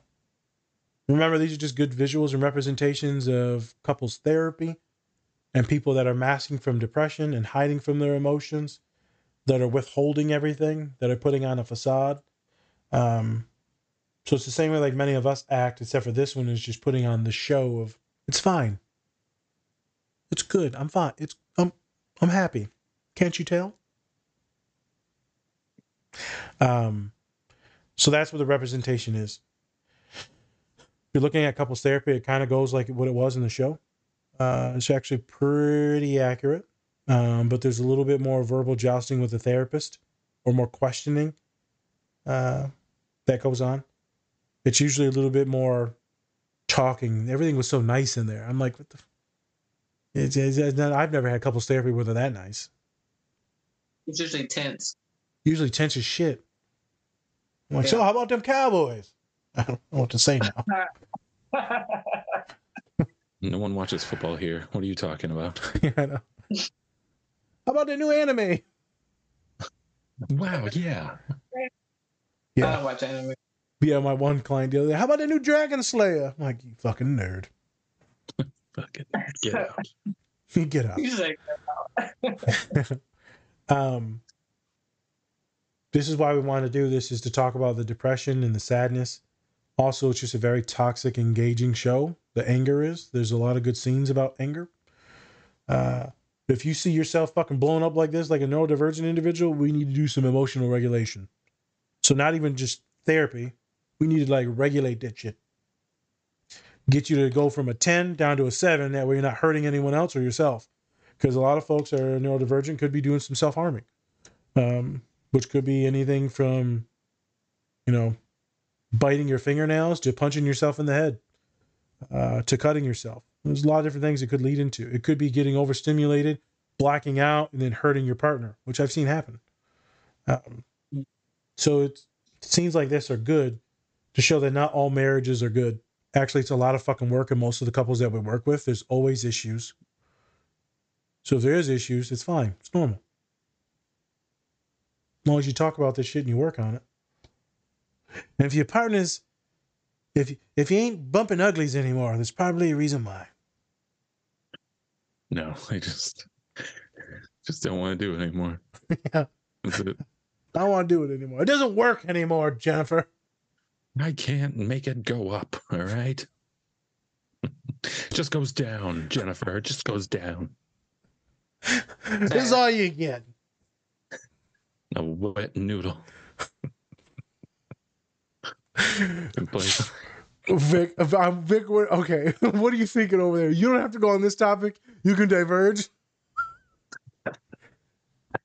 remember, these are just good visuals and representations of couples therapy and people that are masking from depression and hiding from their emotions, that are withholding everything, that are putting on a facade. Um, so it's the same way like many of us act, except for this one is just putting on the show of it's fine. It's good. I'm fine. It's I'm I'm happy. Can't you tell? Um so that's what the representation is. You're looking at couples therapy, it kind of goes like what it was in the show. Uh, it's actually pretty accurate, um, but there's a little bit more verbal jousting with the therapist or more questioning uh, that goes on. It's usually a little bit more talking. Everything was so nice in there. I'm like, what the? F-? It's, it's, it's not, I've never had couples therapy where they're that nice. It's usually tense. Usually tense as shit. I'm like, so how about them Cowboys? I don't know what to say now. No one watches football here. What are you talking about? yeah, I know. How about the new anime? Wow, yeah. Yeah. I Yeah, don't watch anime. yeah. My one client the other day. How about the new Dragon Slayer? I'm like, you fucking nerd. Fucking get out. You get out. He's like, um, this is why we want to do this is to talk about the depression and the sadness. Also, it's just a very toxic, engaging show. The anger is. There's a lot of good scenes about anger. Uh, if you see yourself fucking blown up like this, like a neurodivergent individual, we need to do some emotional regulation. So not even just therapy. We need to like regulate that shit. Get you to go from a 10 down to a 7. That way you're not hurting anyone else or yourself. Because a lot of folks that are neurodivergent could be doing some self harming, um, which could be anything from, you know, biting your fingernails to punching yourself in the head uh, to cutting yourself. There's a lot of different things it could lead into. It could be getting overstimulated, blacking out, and then hurting your partner, which I've seen happen. Um, so it's, seems like this are good to show that not all marriages are good. Actually, it's a lot of fucking work, and most of the couples that we work with, there's always issues. So if there is issues, it's fine. It's normal. As long as you talk about this shit and you work on it. And if your partner's if if you ain't bumping uglies anymore, there's probably a reason why. No, I just just don't want to do it anymore. yeah. It. I don't want to do it anymore. It doesn't work anymore, Jennifer. I can't make it go up, all right? just goes down, Jennifer. It just goes down. this is all you get. A wet noodle. In place. Vic, I'm Vic. what- Okay, what are you thinking over there? You don't have to go on this topic. You can diverge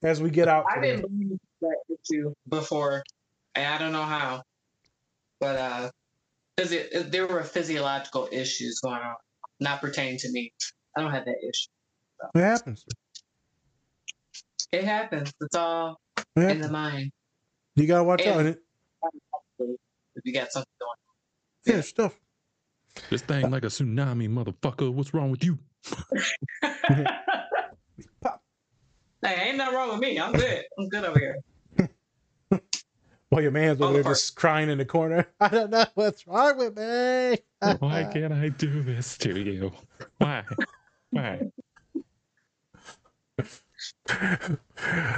as we get out. I today. didn't believe that issue before, and I don't know how, but uh, because it, it, there were physiological issues going on, not pertaining to me. I don't have that issue. It happens. It happens. It's all It in the mind. You gotta watch out. And- And it, If you got something going. yeah, stuff. This thing like a tsunami, motherfucker. What's wrong with you? Pop. Hey, ain't nothing wrong with me. I'm good. I'm good over here. While your man's All over the there just crying in the corner. I don't know what's wrong with me. Why can't I do this to you? Why? Why?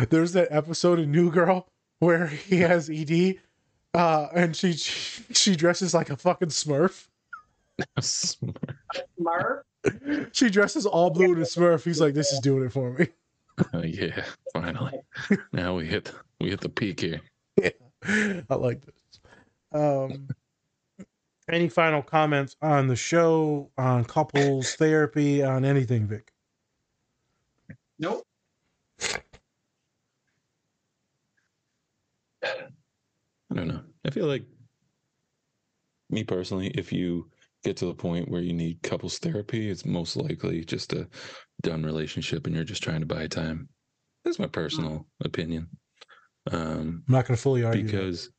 There's that episode of New Girl where he has ED, uh, and she she dresses like a fucking Smurf. Smurf. Smurf. She dresses all blue in a Smurf. He's like, "This is doing it for me." Oh, yeah, finally. Now we hit we hit the peak here. I like this. Um, any final comments on the show, on couples therapy, on anything, Vic? Nope. I don't know. I feel like me personally, if you get to the point where you need couples therapy, it's most likely just a done relationship and you're just trying to buy time. That's my personal opinion. Um, I'm not going to fully argue that. because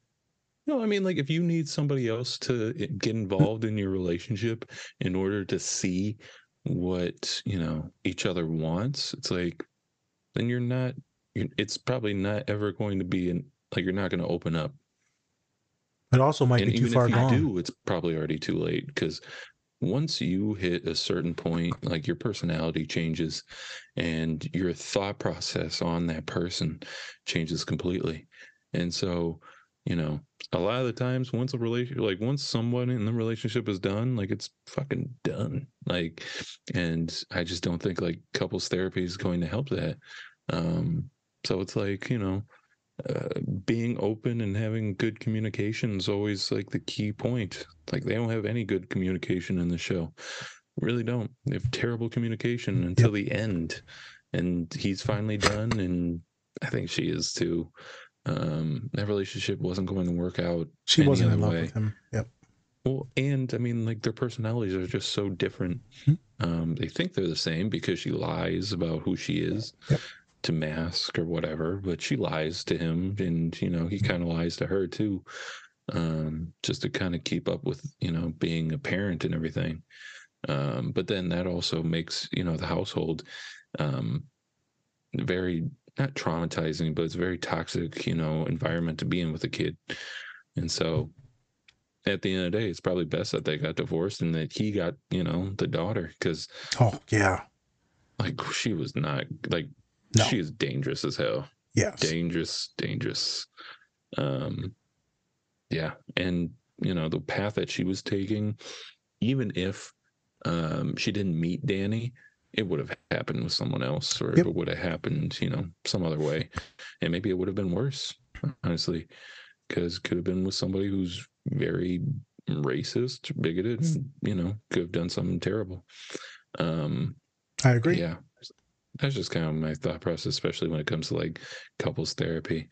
no, I mean, like if you need somebody else to get involved in your relationship in order to see what you know each other wants, it's like then you're not. You're, it's probably not ever going to be in like you're not going to open up. It also might and be too even far if you gone. do, it's probably already too late because once you hit a certain point, like your personality changes and your thought process on that person changes completely. And so, you know, a lot of the times once a relationship like once someone in the relationship is done, like it's fucking done. Like and I just don't think like couples therapy is going to help that. Um so it's like, you know, uh, being open and having good communication is always like the key point. Like they don't have any good communication in the show. Really don't. They have terrible communication until the end. And he's finally done and I think she is too. Um that relationship wasn't going to work out. She wasn't in love way. with him. Yep. Well, and I mean, like their personalities are just so different. Hmm. Um, they think they're the same because she lies about who she is to mask or whatever, but she lies to him, and you know he kind of lies to her too, um, just to kind of keep up with you know being a parent and everything. Um, but then that also makes you know the household um, very not traumatizing, but it's a very toxic you know environment to be in with a kid, and so at the end of the day, it's probably best that they got divorced and that he got, you know, the daughter because, Oh yeah. like, she was not like No. she is dangerous as hell. Yes. Dangerous, dangerous. Um, yeah, and you know the path that she was taking, even if um she didn't meet Danny, it would have happened with someone else, or Yep. it would have happened, you know, some other way, and maybe it would have been worse, honestly, because could have been with somebody who's very racist, bigoted, and, you know, could have done something terrible. Um, I agree. yeah, that's just kind of my thought process, especially when it comes to like couples therapy.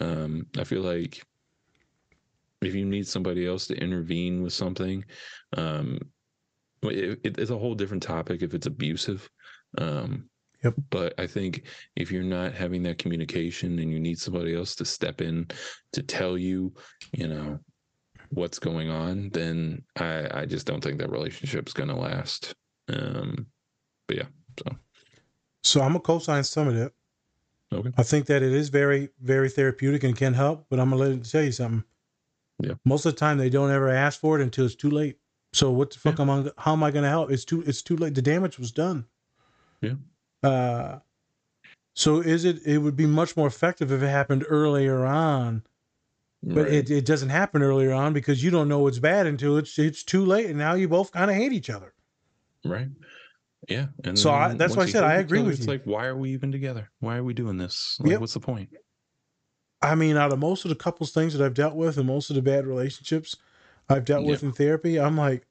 Um, I feel like if you need somebody else to intervene with something, um, it, it- it's a whole different topic if it's abusive. Um, Yep. But I think if you're not having that communication and you need somebody else to step in to tell you, you know, what's going on, then I, I just don't think that relationship's going to last. Um, but yeah, so So I'm gonna co-sign some of it. Okay. I think that it is very, very therapeutic and can help, but I'm gonna let it tell you something. Yeah. Most of the time they don't ever ask for it until it's too late. So what the fuck am I how am I gonna help? It's too it's too late. The damage was done. Yeah. Uh so is it it would be much more effective if it happened earlier on. But Right. it, it doesn't happen earlier on because you don't know it's bad until it's it's too late and now you both kind of hate each other. right. Yeah. And So I- that's why I said I agree other, with it's you. like, why are we even together? Why are we doing this? Like, Yep. what's the point? I mean, out of most of the couples things that I've dealt with and most of the bad relationships I've dealt with in therapy, I'm like,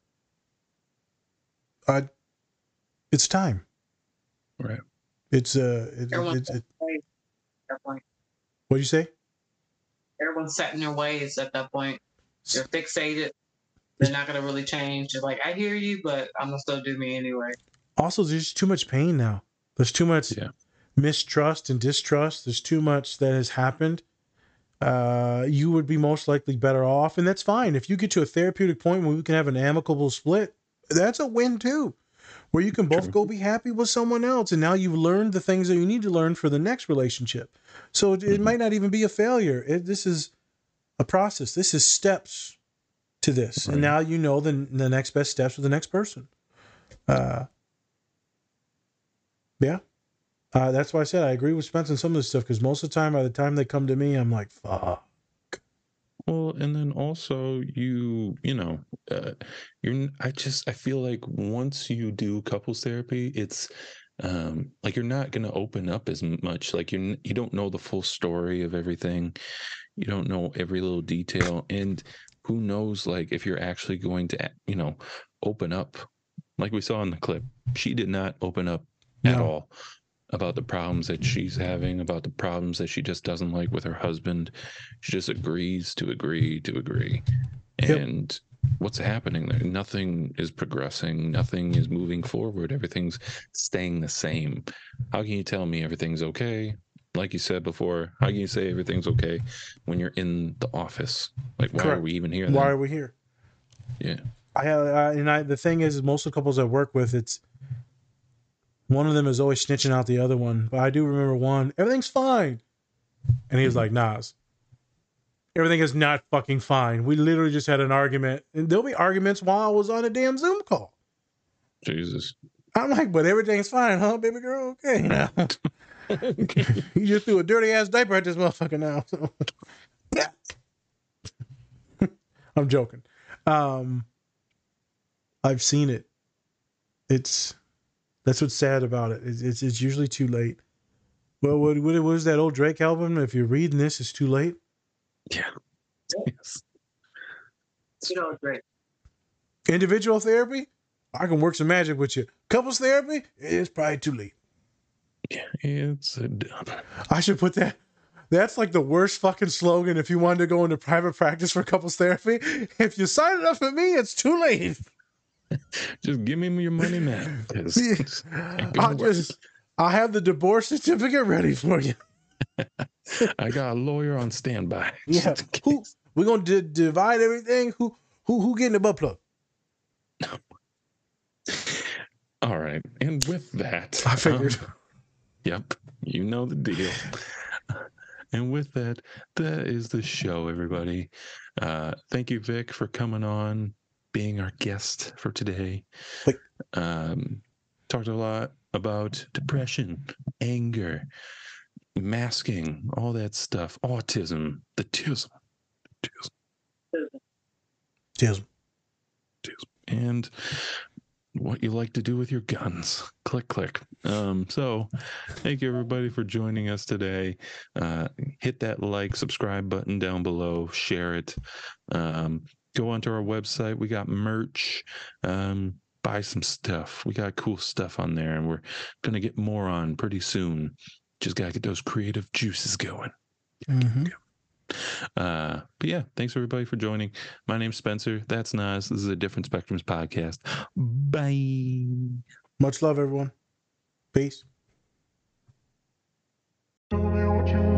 I, it's time. Right. It's uh, it, Everyone's it's it, at what do you say? Everyone's set in their ways at that point. They're fixated. They're not going to really change. They're like, I hear you, but I'm going to still do me anyway. Also, there's just too much pain now. There's too much Yeah. mistrust and distrust. There's too much that has happened. Uh, you would be most likely better off, and that's fine. If you get to a therapeutic point where we can have an amicable split, that's a win too. Where you can both go be happy with someone else, and now you've learned the things that you need to learn for the next relationship. So it, it might not even be a failure. It, this is a process. This is steps to this, and now you know the the next best steps with the next person. Uh, yeah. Uh, that's why I said I agree with Spence on some of this stuff because most of the time, by the time they come to me, I'm like, fuck. Well, and then also you, you know, uh, you're. I just I feel like once you do couples therapy, it's um like you're not going to open up as much. Like you, you don't know the full story of everything. You don't know every little detail, and who knows, like if you're actually going to, you know, open up, like we saw in the clip. She did not open up at No. all about the problems that she's having, about the problems that she just doesn't like with her husband. She just agrees to agree to agree. Yep. And what's happening there? Nothing is progressing. Nothing is moving forward. Everything's staying the same. How can you tell me everything's okay? Like you said before, how can you say everything's okay when you're in the office? Like, why Correct. are we even here? Why are we here? Yeah. I, I and I the thing is, most of the couples I work with, it's one of them is always snitching out the other one. But I do remember one, everything's fine, and he was like, "Nas, everything is not fucking fine. We literally just had an argument, and there'll be arguments while I was on a damn Zoom call. Jesus. I'm like, but everything's fine, huh, baby girl? Okay, now you just threw a dirty ass diaper at this motherfucker now. I'm joking. Um, I've seen it. It's that's what's sad about it. It's it's, it's usually too late. Well, what, what what was that old Drake album? If you're reading this, it's too late. Yeah. Yes. You know, great. Individual therapy, I can work some magic with you. Couples therapy, it's probably too late. Yeah. It's a dumb. I should put that. That's like the worst fucking slogan if you wanted to go into private practice for couples therapy. If you sign it up for me, it's too late. just give me your money now. 'cause it's I'll work. just I'll have the divorce certificate ready for you. I got a lawyer on standby. Yeah. Who we're gonna di- divide everything? Who who who getting the butt plug? All right. And with that, I figured. um, yep. You know the deal. And with that, that is the show, everybody. Uh, thank you, Vic, for coming on, being our guest for today. Wait. Um, talked a lot about depression, anger, masking, all that stuff, autism, the tism, tism, Cheers. and what you like to do with your guns. Click, click. Um, so, thank you everybody for joining us today. Uh, hit that like, subscribe button down below, share it. Um, go onto our website. We got merch. Um, buy some stuff. We got cool stuff on there, and we're gonna get more on pretty soon. Just gotta get those creative juices going. Mhm. Uh, but yeah, thanks everybody for joining. My name's Spencer. That's Nas. This is a Different Spectrums podcast. Bye. Much love, everyone. Peace. Thank